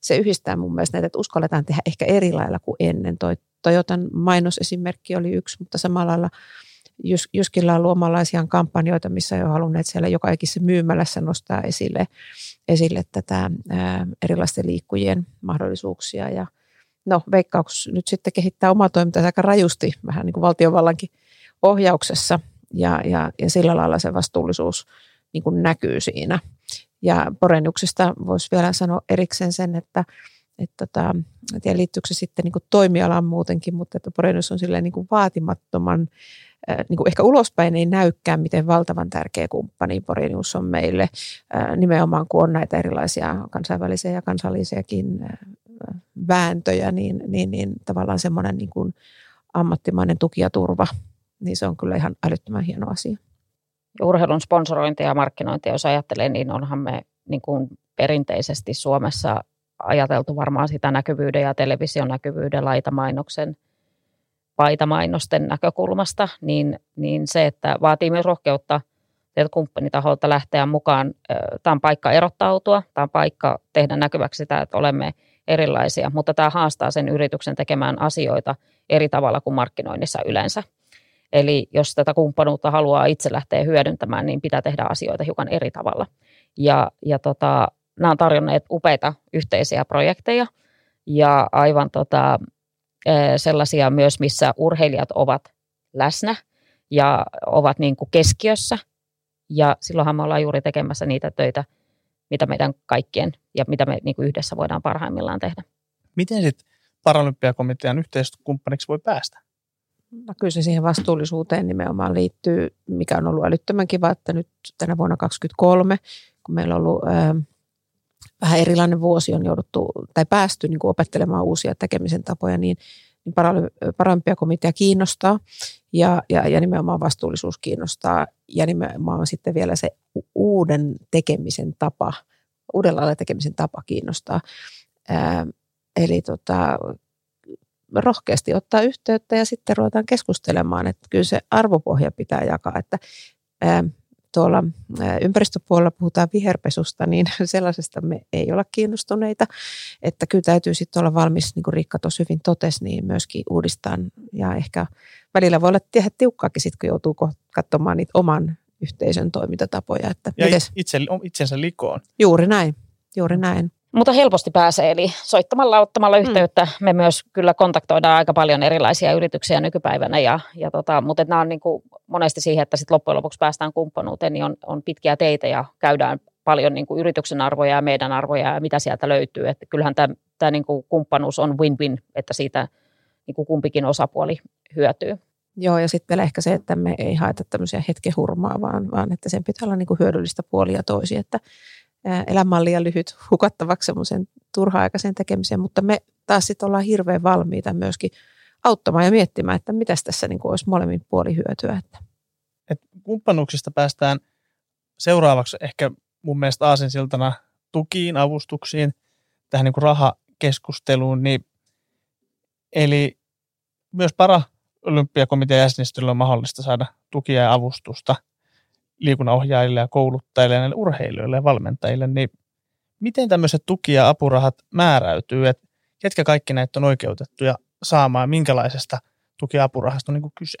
se yhdistää mun mielestä näitä, että uskalletaan tehdä ehkä eri lailla kuin ennen. Toi Toyotan mainosesimerkki oli yksi, mutta samalla lailla Jys, Jyskillä on luomalaisia kampanjoita, missä on halunneet siellä joka ikisessä myymälässä nostaa esille, esille tätä ää, erilaisten liikkujien mahdollisuuksia. Ja no, Veikkaus nyt sitten kehittää omaa toimintaa aika rajusti, vähän niin kuin valtiovallankin ohjauksessa, ja, ja, ja sillä lailla se vastuullisuus niin kuin näkyy siinä. Ja Porennuksesta voisi vielä sanoa erikseen sen, että että tota, en tiedä liittyykö se sitten niin kuin toimialaan muutenkin, mutta että on silleen niin kuin vaatimattoman, niin kuin ehkä ulospäin ei näykään, miten valtavan tärkeä kumppani Porennus on meille, nimenomaan kun on näitä erilaisia kansainvälisiä ja kansallisiakin vääntöjä, niin, niin, niin tavallaan semmoinen niin kuin ammattimainen tuki ja turva, niin se on kyllä ihan älyttömän hieno asia. Urheilun sponsorointia ja markkinointia, jos ajattelee, niin onhan me niin kuin perinteisesti Suomessa ajateltu varmaan sitä näkyvyyden ja television näkyvyyden laitamainoksen paitamainosten näkökulmasta, niin, niin se, että vaatii myös rohkeutta teiltä kumppanitaholta lähteä mukaan. Tämä on paikka erottautua, tämä on paikka tehdä näkyväksi sitä, että olemme erilaisia, mutta tämä haastaa sen yrityksen tekemään asioita eri tavalla kuin markkinoinnissa yleensä. Eli jos tätä kumppanuutta haluaa itse lähteä hyödyntämään, niin pitää tehdä asioita hiukan eri tavalla. Ja, ja tota, nämä on tarjonneet upeita yhteisiä projekteja ja aivan tota, sellaisia myös, missä urheilijat ovat läsnä ja ovat niin kuin keskiössä. Ja silloinhan me ollaan juuri tekemässä niitä töitä, mitä meidän kaikkien ja mitä me niin kuin yhdessä voidaan parhaimmillaan tehdä. Miten sitten Paralympiakomitean yhteistyökumppaniksi voi päästä? No kyllä se siihen vastuullisuuteen nimenomaan liittyy, mikä on ollut älyttömän kiva, että nyt tänä vuonna 2023, kun meillä on ollut vähän erilainen vuosi, on jouduttu tai päästy niin kuin opettelemaan uusia tekemisen tapoja, niin, niin Paralympiakomitea kiinnostaa ja, ja, ja nimenomaan vastuullisuus kiinnostaa ja nimenomaan sitten vielä se uuden tekemisen tapa, uudella tekemisen tapa kiinnostaa. Ää, eli tota, rohkeasti ottaa yhteyttä ja sitten ruvetaan keskustelemaan, että kyllä se arvopohja pitää jakaa, että ää, tuolla ympäristöpuolella puhutaan viherpesusta, niin sellaisesta me ei olla kiinnostuneita. Että kyllä täytyy sitten olla valmis, niin kuin Riikka tuossa hyvin totesi, niin myöskin uudistaa. Ja ehkä välillä voi olla tehdä tiukkaakin sitten, kun joutuu katsomaan niitä oman yhteisön toimintatapoja. Että ja mites? itse, itsensä likoon. Juuri näin, juuri näin. Mutta helposti pääsee, eli soittamalla, ottamalla mm. yhteyttä. Mm. Me myös kyllä kontaktoidaan aika paljon erilaisia yrityksiä nykypäivänä, ja, ja tota, mutta nämä on niin kuin monesti siihen, että sit loppujen lopuksi päästään kumppanuuteen, niin on, on pitkiä teitä ja käydään paljon niin kuin yrityksen arvoja ja meidän arvoja ja mitä sieltä löytyy. Että kyllähän tämä, tämä niin kuin kumppanuus on win-win, että siitä niin kuin kumpikin osapuoli hyötyy. Joo, ja sitten vielä ehkä se, että me ei haeta tämmöisiä hetkehurmaa, vaan, vaan että sen pitää olla niin kuin hyödyllistä puolia toisi, että elämä on liian lyhyt hukattavaksi semmoisen turha-aikaisen tekemiseen, mutta me taas sitten ollaan hirveän valmiita myöskin auttamaan ja miettimään, että mitä tässä niin kuin olisi molemmin puoli hyötyä. Että. Et kumppanuuksista päästään seuraavaksi ehkä mun mielestä aasinsiltana tukiin, avustuksiin, tähän niin kuin rahakeskusteluun. Niin, eli myös para olympiakomitean jäsenistölle on mahdollista saada tukia ja avustusta liikunnanohjaajille ja kouluttajille ja näille urheilijoille ja valmentajille, niin miten tämmöiset tuki- ja apurahat määräytyy, että ketkä kaikki näitä on oikeutettuja saamaan, minkälaisesta tuki- ja apurahasta on niin kyse?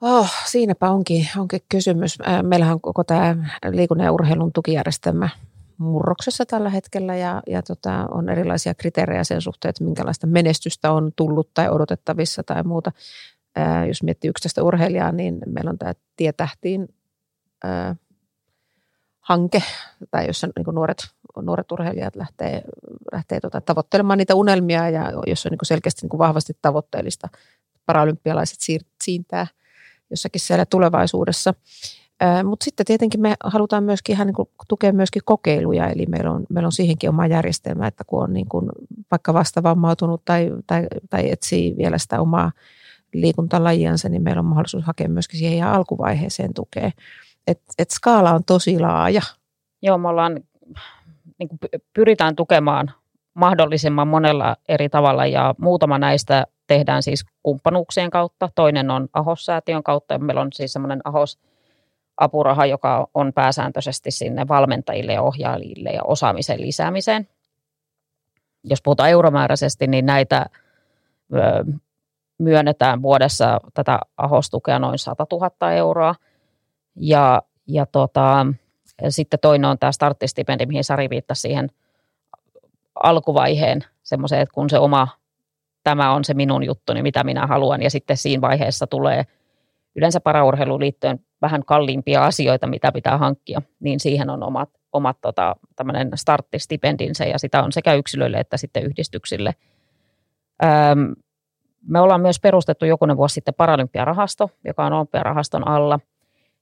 Oh, siinäpä onkin, onkin kysymys. Meillähän on koko tämä liikunnan ja urheilun tukijärjestelmä murroksessa tällä hetkellä ja, ja tota, on erilaisia kriteerejä sen suhteen, että minkälaista menestystä on tullut tai odotettavissa tai muuta. Ää, jos miettii yksittäistä urheilijaa, niin meillä on tämä Tietähtiin hanke, tai jossa niin nuoret, nuoret urheilijat lähtee, lähtee tota, tavoittelemaan niitä unelmia ja jos on niin selkeästi niin vahvasti tavoitteellista paralympialaiset siintää jossakin siellä tulevaisuudessa. Mutta sitten tietenkin me halutaan myöskin ihan niin tukea myöskin kokeiluja, eli meillä on, meillä on siihenkin oma järjestelmä, että kun on niin kuin vaikka vasta vammautunut tai, tai, tai etsii vielä sitä omaa liikuntalajiansa, niin meillä on mahdollisuus hakea myöskin siihen ihan alkuvaiheeseen tukea. Et, et skaala on tosi laaja. Joo, me ollaan, niin kuin pyritään tukemaan mahdollisimman monella eri tavalla ja muutama näistä tehdään siis kumppanuuksien kautta. Toinen on AHOS-säätiön kautta. Meillä on siis semmoinen AHOS apuraha, joka on pääsääntöisesti sinne valmentajille ja ohjaajille ja osaamisen lisäämiseen. Jos puhutaan euromääräisesti, niin näitä myönnetään vuodessa tätä ahostukea noin 100 000 euroa. Ja, ja tota, sitten toinen on tämä starttistipendi, mihin Sari viittasi siihen alkuvaiheen semmoiseen, että kun se oma, tämä on se minun juttu, niin mitä minä haluan. Ja sitten siinä vaiheessa tulee yleensä paraurheiluun liittyen vähän kalliimpia asioita, mitä pitää hankkia, niin siihen on omat, omat tota, tämmöinen starttistipendinsä ja sitä on sekä yksilöille että sitten yhdistyksille. Öm, me ollaan myös perustettu jokunen vuosi sitten Paralympiarahasto, joka on Olympiarahaston alla.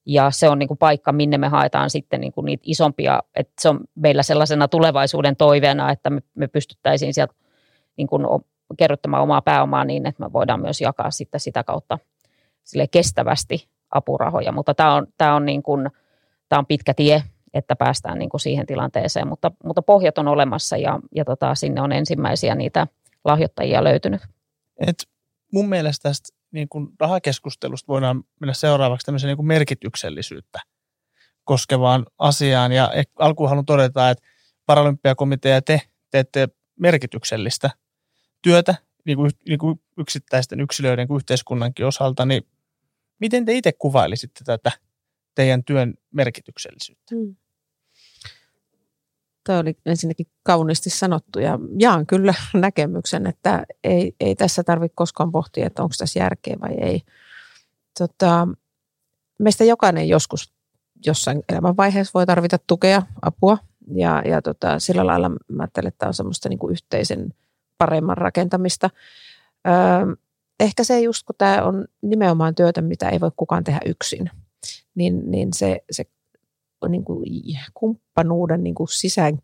Ja se on niin kuin paikka, minne me haetaan sitten niin kuin niitä isompia, että se on meillä sellaisena tulevaisuuden toiveena, että me, me pystyttäisiin sieltä niin kuin kerryttämään omaa pääomaa niin, että me voidaan myös jakaa sitten sitä kautta sille kestävästi apurahoja. Mutta tämä on, tämä on, niin kuin, tämä on pitkä tie, että päästään niin kuin siihen tilanteeseen, mutta, mutta pohjat on olemassa ja, ja tota, sinne on ensimmäisiä niitä lahjoittajia löytynyt. Et mun mielestä tästä niin kuin rahakeskustelusta voidaan mennä seuraavaksi tämmöiseen niin kuin merkityksellisyyttä koskevaan asiaan. Ja alkuun haluan todeta, että Paralympiakomitea ja te teette merkityksellistä työtä niin kuin, niin kuin yksittäisten yksilöiden kuin yhteiskunnankin osalta, niin miten te itse kuvailisitte tätä teidän työn merkityksellisyyttä? Hmm. Tuo oli ensinnäkin kauniisti sanottu ja jaan kyllä näkemyksen, että ei, ei tässä tarvitse koskaan pohtia, että onko tässä järkeä vai ei. Tota, meistä jokainen joskus jossain elämänvaiheessa voi tarvita tukea, apua ja, ja tota, sillä lailla mä ajattelen, että tämä on semmoista niin kuin yhteisen paremman rakentamista. Öö, ehkä se just, kun tämä on nimenomaan työtä, mitä ei voi kukaan tehdä yksin, niin, niin se, se niin kuin kumppanuuden niin kuin sisään,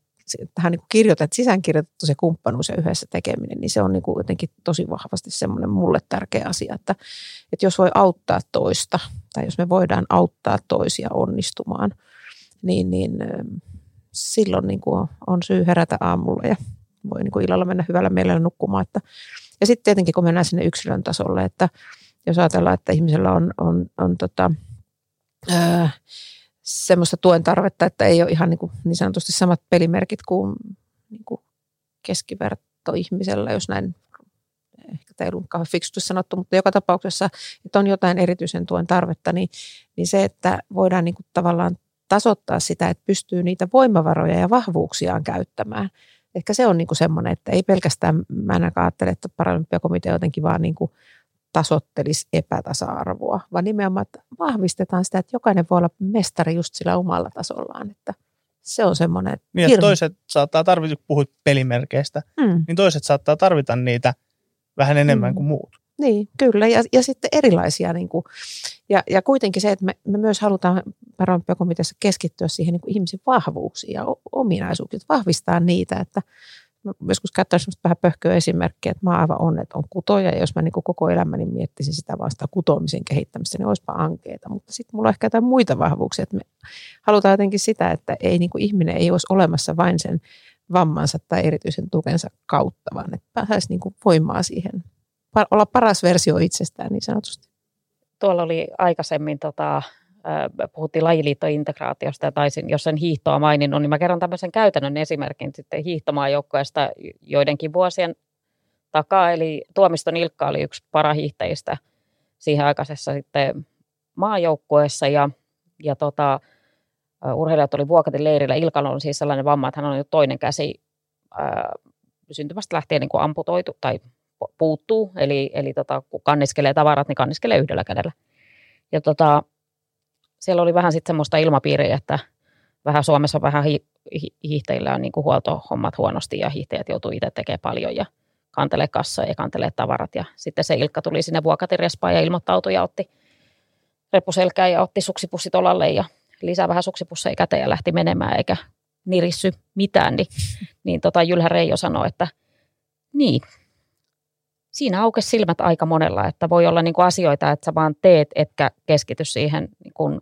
tähän niin kuin kirjoitettu, sisäänkirjoitettu se kumppanuus ja yhdessä tekeminen, niin se on niin kuin jotenkin tosi vahvasti semmoinen mulle tärkeä asia, että, että jos voi auttaa toista tai jos me voidaan auttaa toisia onnistumaan, niin, niin silloin niin kuin on syy herätä aamulla ja voi niin kuin illalla mennä hyvällä mielellä nukkumaan. Että, ja sitten tietenkin kun mennään sinne yksilön tasolle, että jos ajatellaan, että ihmisellä on, on, on tota, ää, semmoista tuen tarvetta, että ei ole ihan niin, kuin niin sanotusti samat pelimerkit kuin, niin kuin keskivertoihmisellä, jos näin ehkä tämä ei ollut kauhean fiksusti sanottu, mutta joka tapauksessa, että on jotain erityisen tuen tarvetta, niin, niin se, että voidaan niin kuin tavallaan tasoittaa sitä, että pystyy niitä voimavaroja ja vahvuuksiaan käyttämään. Ehkä se on niin kuin semmoinen, että ei pelkästään, mä ainakaan ajattele, että paralympiakomitea jotenkin vaan niin kuin tasottelisi epätasa-arvoa, vaan nimenomaan, että vahvistetaan sitä, että jokainen voi olla mestari just sillä omalla tasollaan, että se on semmoinen Niin, että toiset saattaa tarvita, kun puhuit pelimerkeistä, mm. niin toiset saattaa tarvita niitä vähän enemmän mm. kuin muut. Niin, kyllä. Ja, ja sitten erilaisia. Niin kuin, ja, ja kuitenkin se, että me, me myös halutaan paralympiakomiteassa keskittyä siihen niin kuin ihmisen vahvuuksiin ja ominaisuuksiin, vahvistaa niitä, että joskus käyttäisin vähän pöhköä esimerkkiä, että mä oon aivan onneton kutoja, ja jos mä niin koko elämäni miettisin sitä vasta kutoamisen kehittämistä, niin olisipa ankeeta. Mutta sitten mulla on ehkä jotain muita vahvuuksia, että me halutaan jotenkin sitä, että ei, niin kuin ihminen ei olisi olemassa vain sen vammansa tai erityisen tukensa kautta, vaan että pääsisi niin kuin voimaa siihen, olla paras versio itsestään niin sanotusti. Tuolla oli aikaisemmin tota, puhuttiin lajiliittointegraatiosta ja taisin, jos sen hiihtoa maininnut, niin mä kerron tämmöisen käytännön esimerkin sitten hiihtomaajoukkoesta joidenkin vuosien takaa. Eli Tuomiston Ilkka oli yksi parahiihtäjistä siihen aikaisessa sitten maajoukkueessa ja, ja tota, urheilijat oli Vuokatin leirillä. Ilkalla on siis sellainen vamma, että hän on jo toinen käsi ää, syntymästä lähtien niin kuin amputoitu tai puuttuu. Eli, eli tota, kun kanniskelee tavarat, niin kanniskelee yhdellä kädellä. Ja tota, siellä oli vähän sitten semmoista ilmapiiriä, että vähän Suomessa vähän hi, hi, hiihtäjillä on niin kuin huoltohommat huonosti ja hiihtäjät joutuu itse tekemään paljon ja kantelee kassoja ja kantelee tavarat. Ja sitten se Ilkka tuli sinne Vuokatin ja ilmoittautui ja otti reppuselkää ja otti suksipussit olalle ja lisää vähän suksipusseja käteen ja lähti menemään eikä nirissy mitään. Niin, niin tota Jylhä Reijo sanoi, että niin, siinä aukesi silmät aika monella, että voi olla niin kuin asioita, että sä vaan teet, etkä keskity siihen niin kuin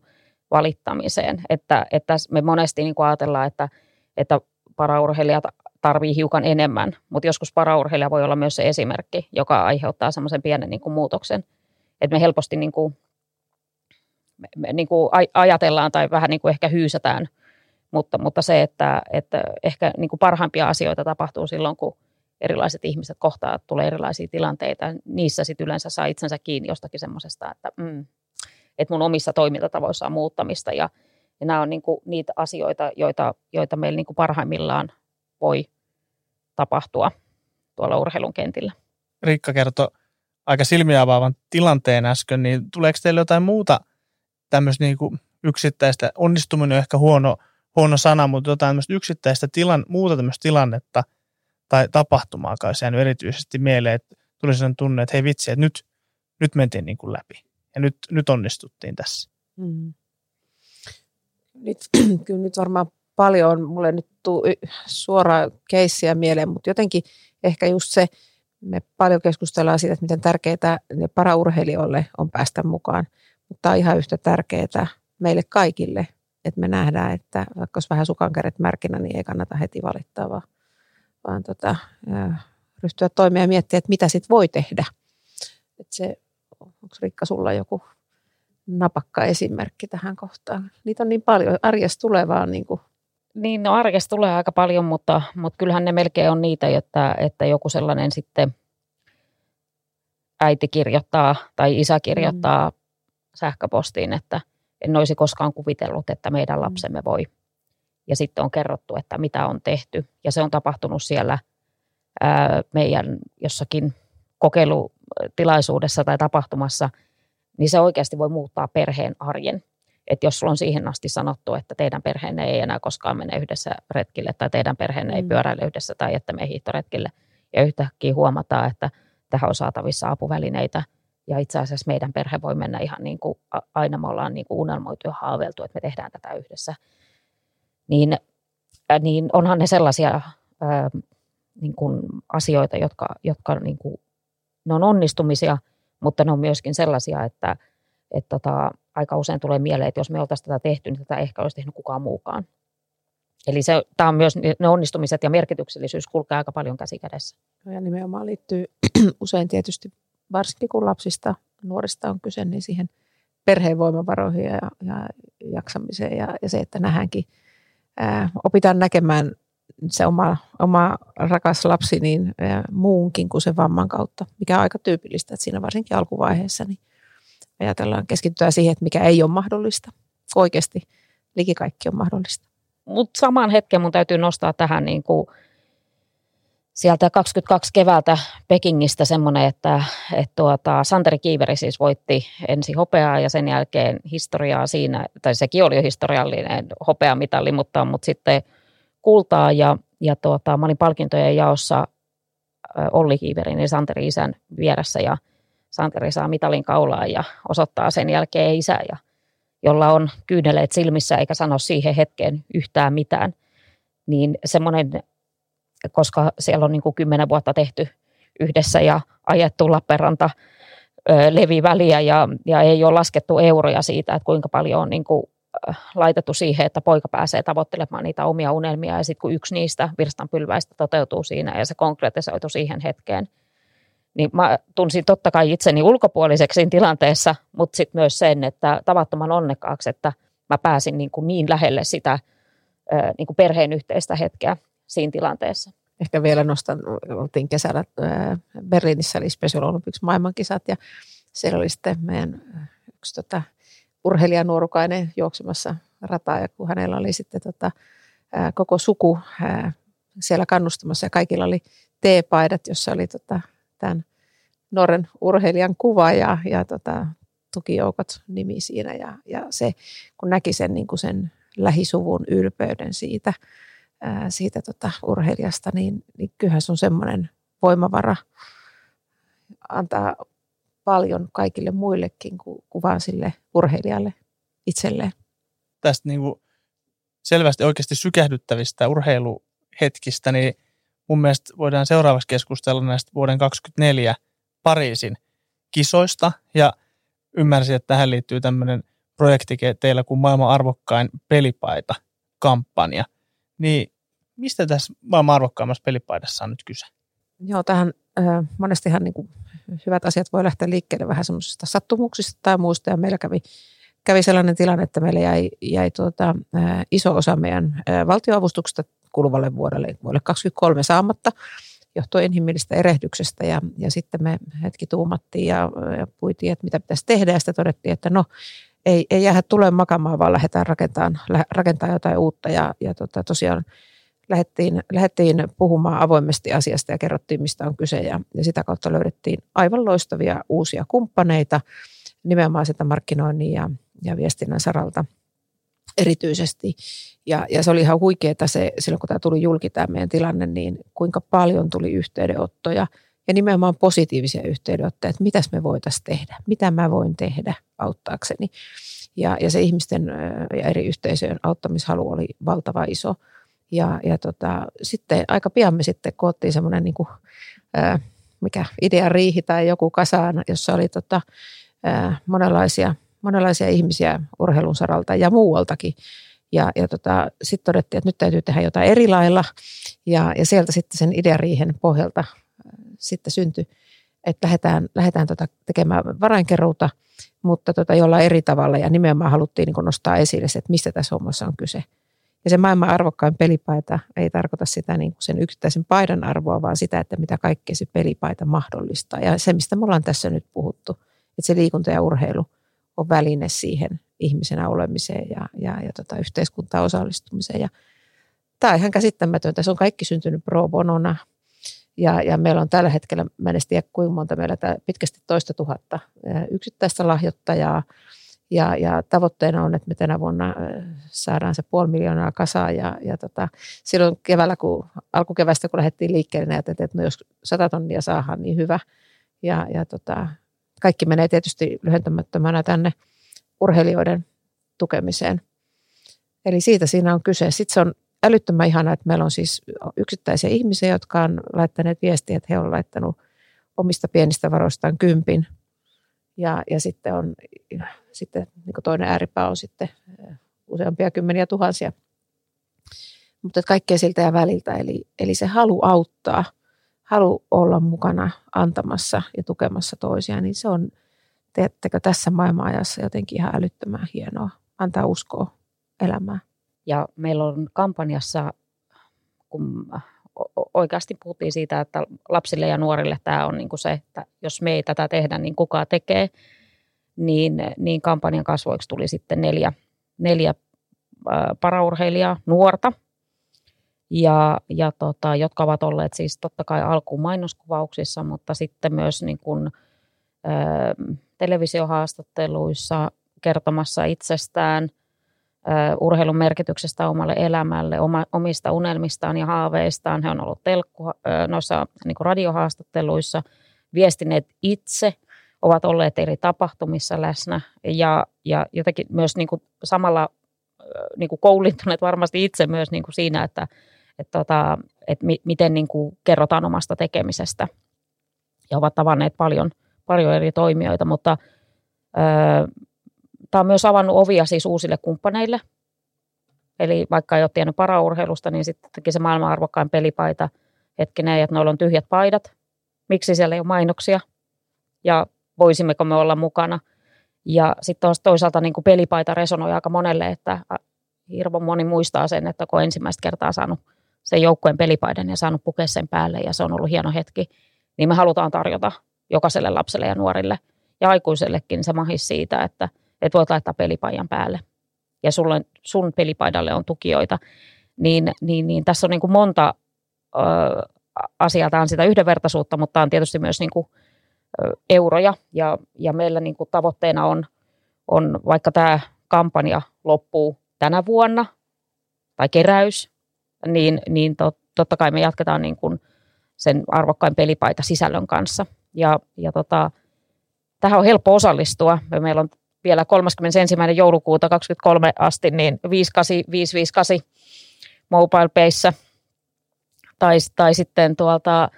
valittamiseen. Että, että me monesti niin ajatellaan, että, että paraurheilijat tarvii hiukan enemmän, mutta joskus paraurheilija voi olla myös se esimerkki, joka aiheuttaa semmoisen pienen niin kuin muutoksen. Että me helposti niin kuin, me, me niin kuin ajatellaan tai vähän niin kuin ehkä hyysätään, mutta, mutta se, että, että ehkä niin kuin parhaimpia asioita tapahtuu silloin, kun erilaiset ihmiset kohtaa, tulee erilaisia tilanteita. Niissä sitten yleensä saa itsensä kiinni jostakin semmoisesta, että, mm, että mun omissa toimintatavoissa on muuttamista. Ja, ja nämä on niin kuin niitä asioita, joita, joita meillä niin kuin parhaimmillaan voi tapahtua tuolla urheilun kentillä. Riikka kertoi aika silmiä avaavan tilanteen äsken, niin tuleeko teille jotain muuta tämmöistä niin kuin yksittäistä, onnistuminen on ehkä huono, huono sana, mutta jotain tämmöistä yksittäistä tilan, muuta tämmöistä tilannetta – tai tapahtumaa kai se erityisesti mieleen, että tuli sellainen tunne, että hei vitsi, että nyt, nyt mentiin niin kuin läpi ja nyt, nyt onnistuttiin tässä. Mm. Nyt, kyllä nyt varmaan paljon, mulle nyt tuu suora keissiä mieleen, mutta jotenkin ehkä just se, me paljon keskustellaan siitä, että miten tärkeää ne paraurheilijoille on päästä mukaan, mutta on ihan yhtä tärkeää meille kaikille, että me nähdään, että vaikka olisi vähän sukankäret märkinä, niin ei kannata heti valittaa, vaan vaan tota, ryhtyä toimeen ja miettiä, että mitä sitten voi tehdä. Että se, onko Rikka sulla joku napakka esimerkki tähän kohtaan? Niitä on niin paljon. Arjessa tulee vaan niin kuin niin, no arjessa tulee aika paljon, mutta, mutta kyllähän ne melkein on niitä, että, että joku sellainen sitten äiti kirjoittaa tai isä kirjoittaa mm. sähköpostiin, että en olisi koskaan kuvitellut, että meidän mm. lapsemme voi ja sitten on kerrottu, että mitä on tehty. Ja se on tapahtunut siellä ää, meidän jossakin kokeilutilaisuudessa tai tapahtumassa, niin se oikeasti voi muuttaa perheen arjen. Että jos sulla on siihen asti sanottu, että teidän perheenne ei enää koskaan mene yhdessä retkille tai teidän perheenne mm. ei pyöräile yhdessä tai että me hiihtoretkille ja yhtäkkiä huomataan, että tähän on saatavissa apuvälineitä ja itse asiassa meidän perhe voi mennä ihan niin kuin aina me ollaan niin kuin unelmoitu ja haaveiltu, että me tehdään tätä yhdessä – niin, niin onhan ne sellaisia ää, niin kuin asioita, jotka, jotka niin kuin, ne on onnistumisia, mutta ne on myöskin sellaisia, että, että tota, aika usein tulee mieleen, että jos me oltaisiin tätä tehty, niin tätä ehkä olisi tehnyt kukaan muukaan. Eli se, tämä on myös, ne onnistumiset ja merkityksellisyys kulkee aika paljon käsi kädessä. Ja nimenomaan liittyy usein tietysti, varsinkin kun lapsista, nuorista on kyse, niin siihen perheen voimavaroihin ja, ja jaksamiseen ja, ja se, että nähdäänkin – opitaan näkemään se oma, oma rakas lapsi niin muunkin kuin sen vamman kautta, mikä on aika tyypillistä, että siinä varsinkin alkuvaiheessa niin ajatellaan keskittyä siihen, että mikä ei ole mahdollista. Oikeasti liki kaikki on mahdollista. Mutta samaan hetken mun täytyy nostaa tähän niin kuin sieltä 22 keväältä Pekingistä semmoinen, että, että tuota, Santeri Kiiveri siis voitti ensi hopeaa ja sen jälkeen historiaa siinä, tai sekin oli jo historiallinen hopeamitalli, mutta, mutta sitten kultaa ja, ja tuota, mä olin palkintojen jaossa Olli Kiiverin ja Santeri isän vieressä ja Santeri saa mitalin kaulaan ja osoittaa sen jälkeen isä, ja, jolla on kyyneleet silmissä eikä sano siihen hetkeen yhtään mitään. Niin semmoinen, koska siellä on niin kuin kymmenen vuotta tehty yhdessä ja ajettu Lappeenranta leviväliä ja, ja ei ole laskettu euroja siitä, että kuinka paljon on niin kuin laitettu siihen, että poika pääsee tavoittelemaan niitä omia unelmia ja sitten kun yksi niistä virstanpylväistä toteutuu siinä ja se konkretisoitu siihen hetkeen, niin mä tunsin totta kai itseni ulkopuoliseksi tilanteessa, mutta sitten myös sen, että tavattoman onnekkaaksi, että mä pääsin niin, kuin niin lähelle sitä niin kuin perheen yhteistä hetkeä siinä tilanteessa. Ehkä vielä nostan, oltiin kesällä Berliinissä, eli Special Olympics maailmankisat ja siellä oli sitten meidän yksi tota, urheilijanuorukainen juoksemassa rataa ja kun hänellä oli sitten tota, ää, koko suku ää, siellä kannustamassa ja kaikilla oli T-paidat, jossa oli tota, tämän Norren urheilijan kuva ja, ja tota, tukijoukot nimi siinä ja, ja se, kun näki sen, niin kuin sen lähisuvun ylpeyden siitä, ää, siitä tota, urheilijasta, niin, niin kyllähän se on semmoinen voimavara antaa paljon kaikille muillekin kuin, kuin vaan sille urheilijalle itselleen. Tästä niin kuin selvästi oikeasti sykähdyttävistä urheiluhetkistä, niin mun mielestä voidaan seuraavaksi keskustella näistä vuoden 2024 Pariisin kisoista. Ja ymmärsin, että tähän liittyy tämmöinen projekti teillä kuin maailman arvokkain pelipaita kampanja. Niin mistä tässä maailman arvokkaimmassa pelipaidassa on nyt kyse? Joo, tähän äh, monestihan niin kuin hyvät asiat voi lähteä liikkeelle vähän semmoisista sattumuksista tai muista. Ja meillä kävi, kävi sellainen tilanne, että meillä jäi, jäi tuota, iso osa meidän valtioavustuksesta kuluvalle vuodelle, vuodelle 2023 saamatta johtuen inhimillistä erehdyksestä. Ja, ja sitten me hetki tuumattiin ja, ja puitiin, että mitä pitäisi tehdä. Ja sitten todettiin, että no ei, ei jäädä tulee makamaan, vaan lähdetään rakentamaan, rakentaa jotain uutta. Ja, ja tota, tosiaan lähdettiin, lähdettiin puhumaan avoimesti asiasta ja kerrottiin, mistä on kyse. Ja, ja sitä kautta löydettiin aivan loistavia uusia kumppaneita nimenomaan sitä markkinoinnin ja, ja viestinnän saralta erityisesti. Ja, ja se oli ihan huikeaa se, silloin kun tämä tuli julki tämä meidän tilanne, niin kuinka paljon tuli yhteydenottoja ja nimenomaan positiivisia yhteydenottoja, että mitäs me voitaisiin tehdä, mitä mä voin tehdä auttaakseni. Ja, ja se ihmisten ja eri yhteisöjen auttamishalu oli valtava iso. Ja, ja tota, sitten aika pian me sitten koottiin semmoinen niin mikä idea riihi tai joku kasaan, jossa oli tota, ää, monenlaisia, monenlaisia ihmisiä urheilun saralta ja muualtakin. Ja, ja tota, sitten todettiin, että nyt täytyy tehdä jotain eri lailla. Ja, ja sieltä sitten sen ideariihen pohjalta sitten syntyi, että lähdetään, lähdetään tota tekemään varainkeruuta, mutta tota jollain eri tavalla. Ja nimenomaan haluttiin niin nostaa esille se, että mistä tässä hommassa on kyse. Ja se maailman arvokkain pelipaita ei tarkoita sitä niin kuin sen yksittäisen paidan arvoa, vaan sitä, että mitä kaikkea se pelipaita mahdollistaa. Ja se, mistä me ollaan tässä nyt puhuttu, että se liikunta ja urheilu on väline siihen ihmisenä olemiseen ja, ja, ja tota, yhteiskuntaan osallistumiseen. Ja tämä on ihan käsittämätöntä. Se on kaikki syntynyt pro bonona. Ja, ja meillä on tällä hetkellä, mä en tiedä kuinka monta meillä pitkästi toista tuhatta yksittäistä lahjoittajaa – ja, ja tavoitteena on, että me tänä vuonna saadaan se puoli miljoonaa kasaan. Ja, ja tota, silloin keväällä, kun alkukevästä, kun lähdettiin liikkeelle, niin ajattelin, että no jos sata tonnia saadaan, niin hyvä. Ja, ja tota, kaikki menee tietysti lyhentämättömänä tänne urheilijoiden tukemiseen. Eli siitä siinä on kyse. Sitten se on älyttömän ihana, että meillä on siis yksittäisiä ihmisiä, jotka on laittaneet viestiä, että he ovat laittanut omista pienistä varoistaan kympin – ja, ja sitten on sitten niin toinen ääripää on sitten useampia kymmeniä tuhansia. Mutta kaikkea siltä ja väliltä. Eli, eli se halu auttaa, halu olla mukana antamassa ja tukemassa toisia, niin se on, teettekö tässä maailmanajassa jotenkin ihan älyttömän hienoa. Antaa uskoa elämään. Ja meillä on kampanjassa, kun oikeasti puhuttiin siitä, että lapsille ja nuorille tämä on niin kuin se, että jos me ei tätä tehdä, niin kuka tekee, niin, niin kampanjan kasvoiksi tuli sitten neljä, neljä paraurheilijaa, nuorta, ja, ja tota, jotka ovat olleet siis totta kai alkuun mainoskuvauksissa, mutta sitten myös niin kuin, ä, televisiohaastatteluissa kertomassa itsestään – urheilun merkityksestä omalle elämälle, oma, omista unelmistaan ja haaveistaan. He on ollut telkku, noissa niin radiohaastatteluissa, viestineet itse ovat olleet eri tapahtumissa läsnä ja, ja jotenkin myös niin kuin samalla niin kuin koulintuneet varmasti itse myös niin kuin siinä, että, että, tota, että mi, miten niin kuin kerrotaan omasta tekemisestä ja ovat tavanneet paljon, paljon eri toimijoita, mutta tämä on myös avannut ovia siis uusille kumppaneille. Eli vaikka ei ole tiennyt paraurheilusta, niin sitten teki se maailman arvokkain pelipaita hetkinen, että noilla on tyhjät paidat. Miksi siellä ei ole mainoksia? Ja voisimmeko me olla mukana? Ja sitten toisaalta niin kuin pelipaita resonoi aika monelle, että hirveän moni muistaa sen, että kun ensimmäistä kertaa saanut sen joukkueen pelipaidan ja saanut pukea sen päälle ja se on ollut hieno hetki, niin me halutaan tarjota jokaiselle lapselle ja nuorille ja aikuisellekin se mahis siitä, että, että voit laittaa pelipaidan päälle ja sulle, sun pelipaidalle on tukijoita, niin, niin, niin tässä on niin kuin monta ö, asiaa. Tämä on sitä yhdenvertaisuutta, mutta on tietysti myös niin kuin, ö, euroja ja, ja meillä niin kuin tavoitteena on, on, vaikka tämä kampanja loppuu tänä vuonna tai keräys, niin, niin tot, totta kai me jatketaan niin kuin sen arvokkain pelipaita sisällön kanssa. Ja, ja tota, tähän on helppo osallistua. Meillä on vielä 31. joulukuuta 2023 asti niin 58558 MobilePayssä tai, tai sitten tuolta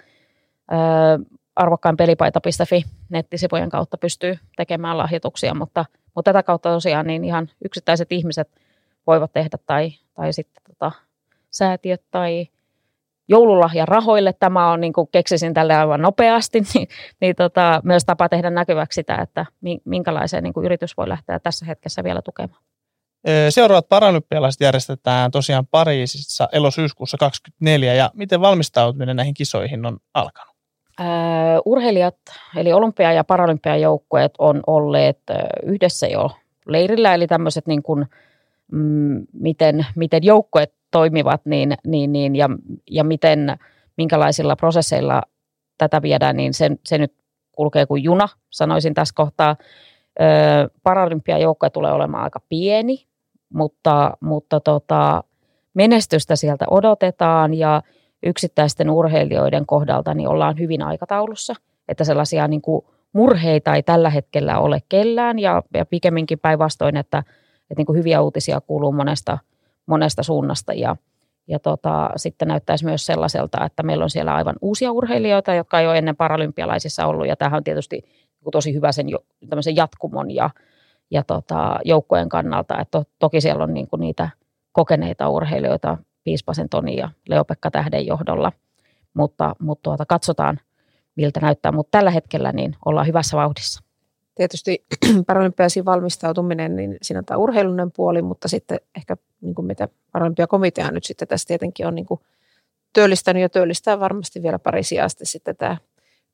arvokkainpelipaita.fi nettisivujen kautta pystyy tekemään lahjoituksia, mutta, mutta tätä kautta tosiaan niin ihan yksittäiset ihmiset voivat tehdä tai, tai sitten tota, säätiöt tai joululahja rahoille. Tämä on, niin kuin keksisin tälle aivan nopeasti, niin, niin tota, myös tapa tehdä näkyväksi sitä, että minkälaiseen niin kuin yritys voi lähteä tässä hetkessä vielä tukemaan. Seuraavat paralympialaiset järjestetään tosiaan Pariisissa elosyyskuussa 2024 ja miten valmistautuminen näihin kisoihin on alkanut? Urheilijat eli olympia- ja paralympiajoukkueet on olleet yhdessä jo leirillä, eli tämmöiset niin kuin, mm, miten, miten joukkueet toimivat niin, niin, niin, ja, ja miten, minkälaisilla prosesseilla tätä viedään, niin se, se nyt kulkee kuin juna, sanoisin tässä kohtaa. Paralympiajoukkoja tulee olemaan aika pieni, mutta, mutta tota, menestystä sieltä odotetaan ja yksittäisten urheilijoiden kohdalta niin ollaan hyvin aikataulussa, että sellaisia niin kuin murheita ei tällä hetkellä ole kellään ja, ja pikemminkin päinvastoin, että, että niin kuin hyviä uutisia kuuluu monesta – monesta suunnasta. Ja, ja tota, sitten näyttäisi myös sellaiselta, että meillä on siellä aivan uusia urheilijoita, jotka ei ole ennen paralympialaisissa ollut. Ja tämähän on tietysti tosi hyvä sen jatkumon ja, ja tota, joukkojen kannalta, että to, toki siellä on niin kuin niitä kokeneita urheilijoita Piispasen Toni ja Leopekka Tähden johdolla, mutta, mutta tuota, katsotaan miltä näyttää, mutta tällä hetkellä niin ollaan hyvässä vauhdissa tietysti paralympiasiin valmistautuminen, niin siinä on tämä urheilunen puoli, mutta sitten ehkä niin kuin mitä paralympiakomitea nyt sitten tässä tietenkin on niin kuin työllistänyt ja työllistää varmasti vielä pari asti sitten tämä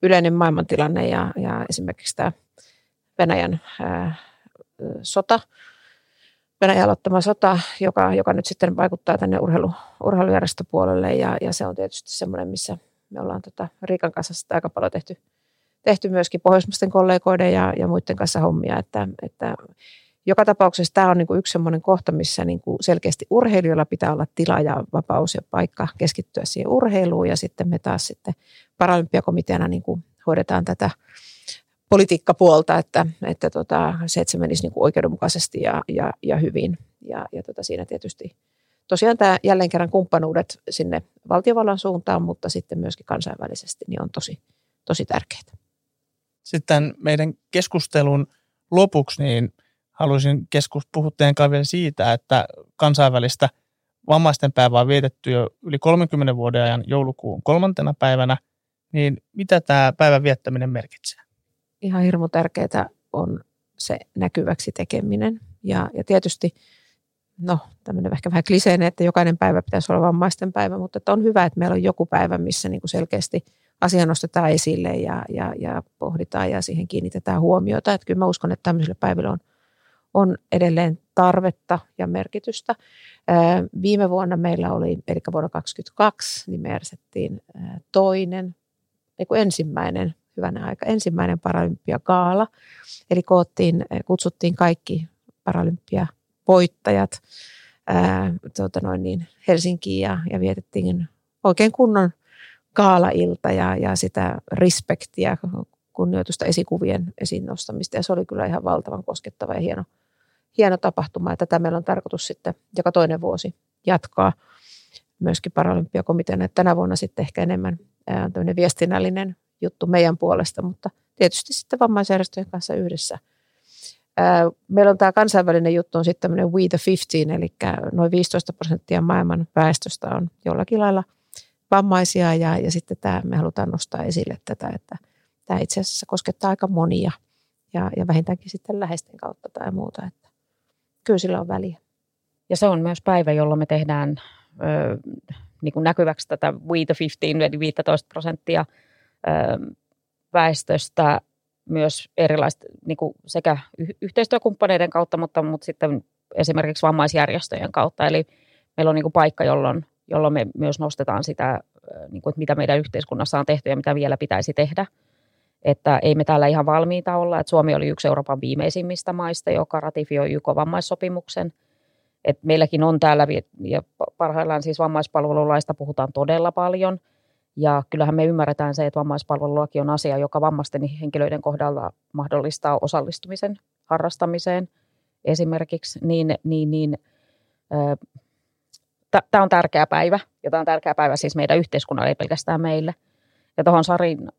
yleinen maailmantilanne ja, ja esimerkiksi tämä Venäjän ää, sota, Venäjän aloittama sota, joka, joka nyt sitten vaikuttaa tänne urheilu, urheilujärjestöpuolelle ja, ja se on tietysti semmoinen, missä me ollaan tota Riikan kanssa sitä aika paljon tehty – tehty myöskin pohjoismaisten kollegoiden ja, ja muiden kanssa hommia, että, että joka tapauksessa tämä on niin kuin yksi sellainen kohta, missä niin kuin selkeästi urheilijoilla pitää olla tila ja vapaus ja paikka keskittyä siihen urheiluun ja sitten me taas sitten paralympiakomiteana niin kuin hoidetaan tätä politiikkapuolta, että, että tota, se, että se menisi niin kuin oikeudenmukaisesti ja, ja, ja hyvin. Ja, ja tota, siinä tietysti tosiaan tämä jälleen kerran kumppanuudet sinne valtiovallan suuntaan, mutta sitten myöskin kansainvälisesti niin on tosi, tosi tärkeää. Sitten meidän keskustelun lopuksi niin haluaisin keskus, puhua teidän vielä siitä, että kansainvälistä vammaisten päivää on vietetty jo yli 30 vuoden ajan joulukuun kolmantena päivänä, niin mitä tämä päivän viettäminen merkitsee? Ihan hirmu tärkeää on se näkyväksi tekeminen. Ja, ja tietysti, no tämmöinen ehkä vähän kliseinen, että jokainen päivä pitäisi olla vammaisten päivä, mutta että on hyvä, että meillä on joku päivä, missä niin kuin selkeästi – asia nostetaan esille ja, ja, ja pohditaan ja siihen kiinnitetään huomiota. Että kyllä mä uskon, että tämmöisille päiville on, on edelleen tarvetta ja merkitystä. Viime vuonna meillä oli, eli vuonna 2022, niin me järjestettiin toinen, ei ensimmäinen, hyvänä aika, ensimmäinen Paralympiagaala. Eli koottiin, kutsuttiin kaikki Paralympia-voittajat ää, tuota noin niin, Helsinkiin ja, ja vietettiin oikein kunnon gaalailta ja, ja sitä respektiä kunnioitusta esikuvien esiin nostamista. Ja se oli kyllä ihan valtavan koskettava ja hieno, hieno tapahtuma. Ja tätä meillä on tarkoitus sitten joka toinen vuosi jatkaa myöskin Paralympiakomitean. Että tänä vuonna sitten ehkä enemmän viestinnällinen juttu meidän puolesta, mutta tietysti sitten vammaisjärjestöjen kanssa yhdessä. Meillä on tämä kansainvälinen juttu on sitten tämmöinen We the 15, eli noin 15 prosenttia maailman väestöstä on jollakin lailla vammaisia ja, ja sitten tämä, me halutaan nostaa esille tätä, että tämä itse asiassa koskettaa aika monia ja, ja vähintäänkin sitten läheisten kautta tai muuta, että kyllä sillä on väliä. Ja se on myös päivä, jolloin me tehdään ö, niin kuin näkyväksi tätä We the 15, eli 15 prosenttia ö, väestöstä myös erilaista niin kuin sekä yhteistyökumppaneiden kautta, mutta, mutta sitten esimerkiksi vammaisjärjestöjen kautta. Eli meillä on niin kuin paikka, jolloin, jolloin me myös nostetaan sitä, niin kuin, että mitä meidän yhteiskunnassa on tehty ja mitä vielä pitäisi tehdä. Että ei me täällä ihan valmiita olla. Että Suomi oli yksi Euroopan viimeisimmistä maista, joka ratifioi YK-vammaissopimuksen. Et meilläkin on täällä, ja parhaillaan siis vammaispalvelulaista puhutaan todella paljon – ja kyllähän me ymmärretään se, että vammaispalvelulaki on asia, joka vammaisten henkilöiden kohdalla mahdollistaa osallistumisen harrastamiseen esimerkiksi, niin, niin, niin tämä on tärkeä päivä, ja tämä on tärkeä päivä siis meidän yhteiskunnalle, ei pelkästään meille. Ja tuohon Sarin,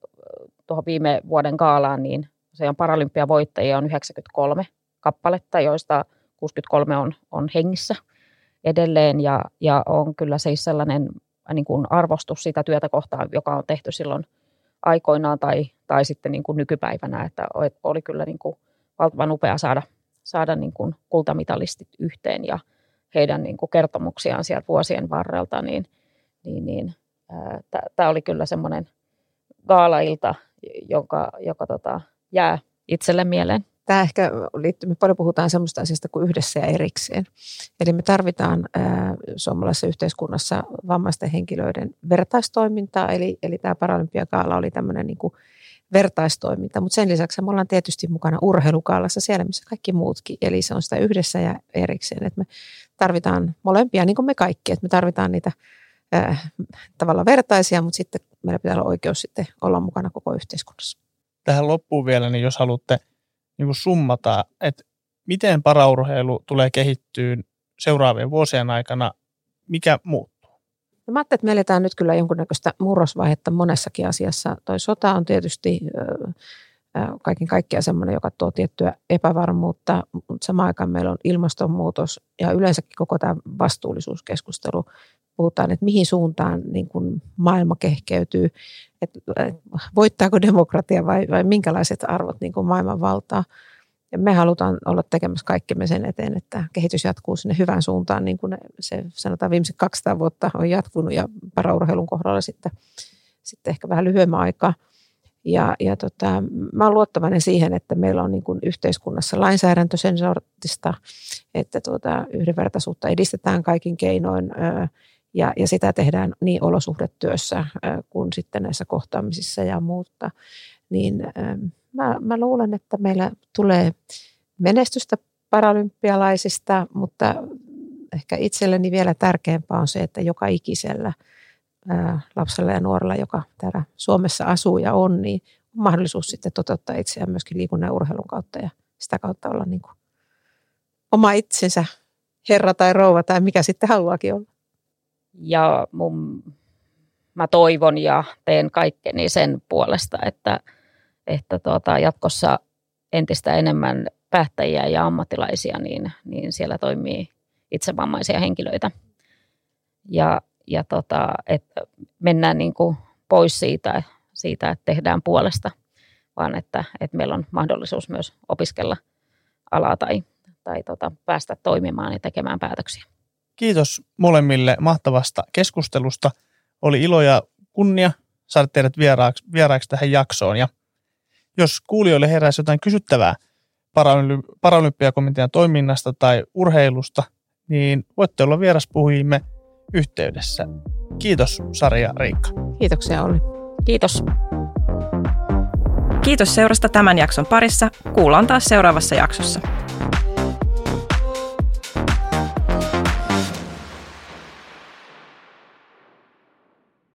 tuohon viime vuoden kaalaan, niin se on paralympiavoittajia on 93 kappaletta, joista 63 on, on hengissä edelleen, ja, ja on kyllä siis sellainen niin kuin arvostus sitä työtä kohtaan, joka on tehty silloin aikoinaan tai, tai sitten niin kuin nykypäivänä, että oli kyllä niin kuin valtavan upea saada, saada niin kuin kultamitalistit yhteen. Ja heidän niin kuin kertomuksiaan sieltä vuosien varrelta, niin, niin, niin tämä oli kyllä semmoinen gaalailta, joka, joka tota, jää itselle mieleen tämä ehkä liittyy, me paljon puhutaan sellaista asiasta kuin yhdessä ja erikseen. Eli me tarvitaan ää, suomalaisessa yhteiskunnassa vammaisten henkilöiden vertaistoimintaa, eli, eli tämä Paralympiakaala oli tämmöinen niin kuin vertaistoiminta, mutta sen lisäksi me ollaan tietysti mukana urheilukaalassa siellä, missä kaikki muutkin, eli se on sitä yhdessä ja erikseen, että me tarvitaan molempia, niin kuin me kaikki, että me tarvitaan niitä ää, tavallaan vertaisia, mutta sitten meillä pitää olla oikeus sitten olla mukana koko yhteiskunnassa. Tähän loppuun vielä, niin jos haluatte niin kuin summata, että miten paraurheilu tulee kehittyyn seuraavien vuosien aikana, mikä muuttuu? No mä ajattelin, että me eletään nyt kyllä jonkunnäköistä murrosvaihetta monessakin asiassa. Toi sota on tietysti kaiken kaikkiaan semmoinen, joka tuo tiettyä epävarmuutta, mutta samaan aikaan meillä on ilmastonmuutos ja yleensäkin koko tämä vastuullisuuskeskustelu. Puhutaan, että mihin suuntaan niin kuin maailma kehkeytyy, että voittaako demokratia vai, vai minkälaiset arvot niin kuin maailman valtaa. Ja me halutaan olla tekemässä kaikkemme sen eteen, että kehitys jatkuu sinne hyvään suuntaan, niin kuin se sanotaan viimeiset 200 vuotta on jatkunut ja paraurheilun kohdalla sitten, sitten ehkä vähän lyhyemmän aikaa – ja, ja tota, mä olen luottavainen siihen, että meillä on niin kuin yhteiskunnassa lainsäädäntö sen sortista, että tuota, yhdenvertaisuutta edistetään kaikin keinoin ja, ja sitä tehdään niin olosuhdetyössä kuin sitten näissä kohtaamisissa ja muuta. Niin mä, mä luulen, että meillä tulee menestystä paralympialaisista, mutta ehkä itselleni vielä tärkeämpää on se, että joka ikisellä – lapsella ja nuorella, joka täällä Suomessa asuu ja on, niin on mahdollisuus sitten toteuttaa itseään myöskin liikunnan ja urheilun kautta ja sitä kautta olla niin kuin oma itsensä herra tai rouva tai mikä sitten haluaakin olla. Ja mun, mä toivon ja teen kaikkeni sen puolesta, että, että tuota, jatkossa entistä enemmän päättäjiä ja ammattilaisia, niin, niin siellä toimii itsevammaisia henkilöitä. Ja ja tota, että mennään niin kuin pois siitä, siitä, että tehdään puolesta, vaan että, että meillä on mahdollisuus myös opiskella alaa tai, tai tota, päästä toimimaan ja tekemään päätöksiä. Kiitos molemmille mahtavasta keskustelusta. Oli ilo ja kunnia saada teidät vieraaksi, vieraaksi tähän jaksoon. Ja jos kuulijoille heräisi jotain kysyttävää Paralympiakomitean toiminnasta tai urheilusta, niin voitte olla vieraspuhujimme – yhteydessä. Kiitos Sari ja Riikka. Kiitoksia Olli. Kiitos. Kiitos seurasta tämän jakson parissa. Kuullaan taas seuraavassa jaksossa.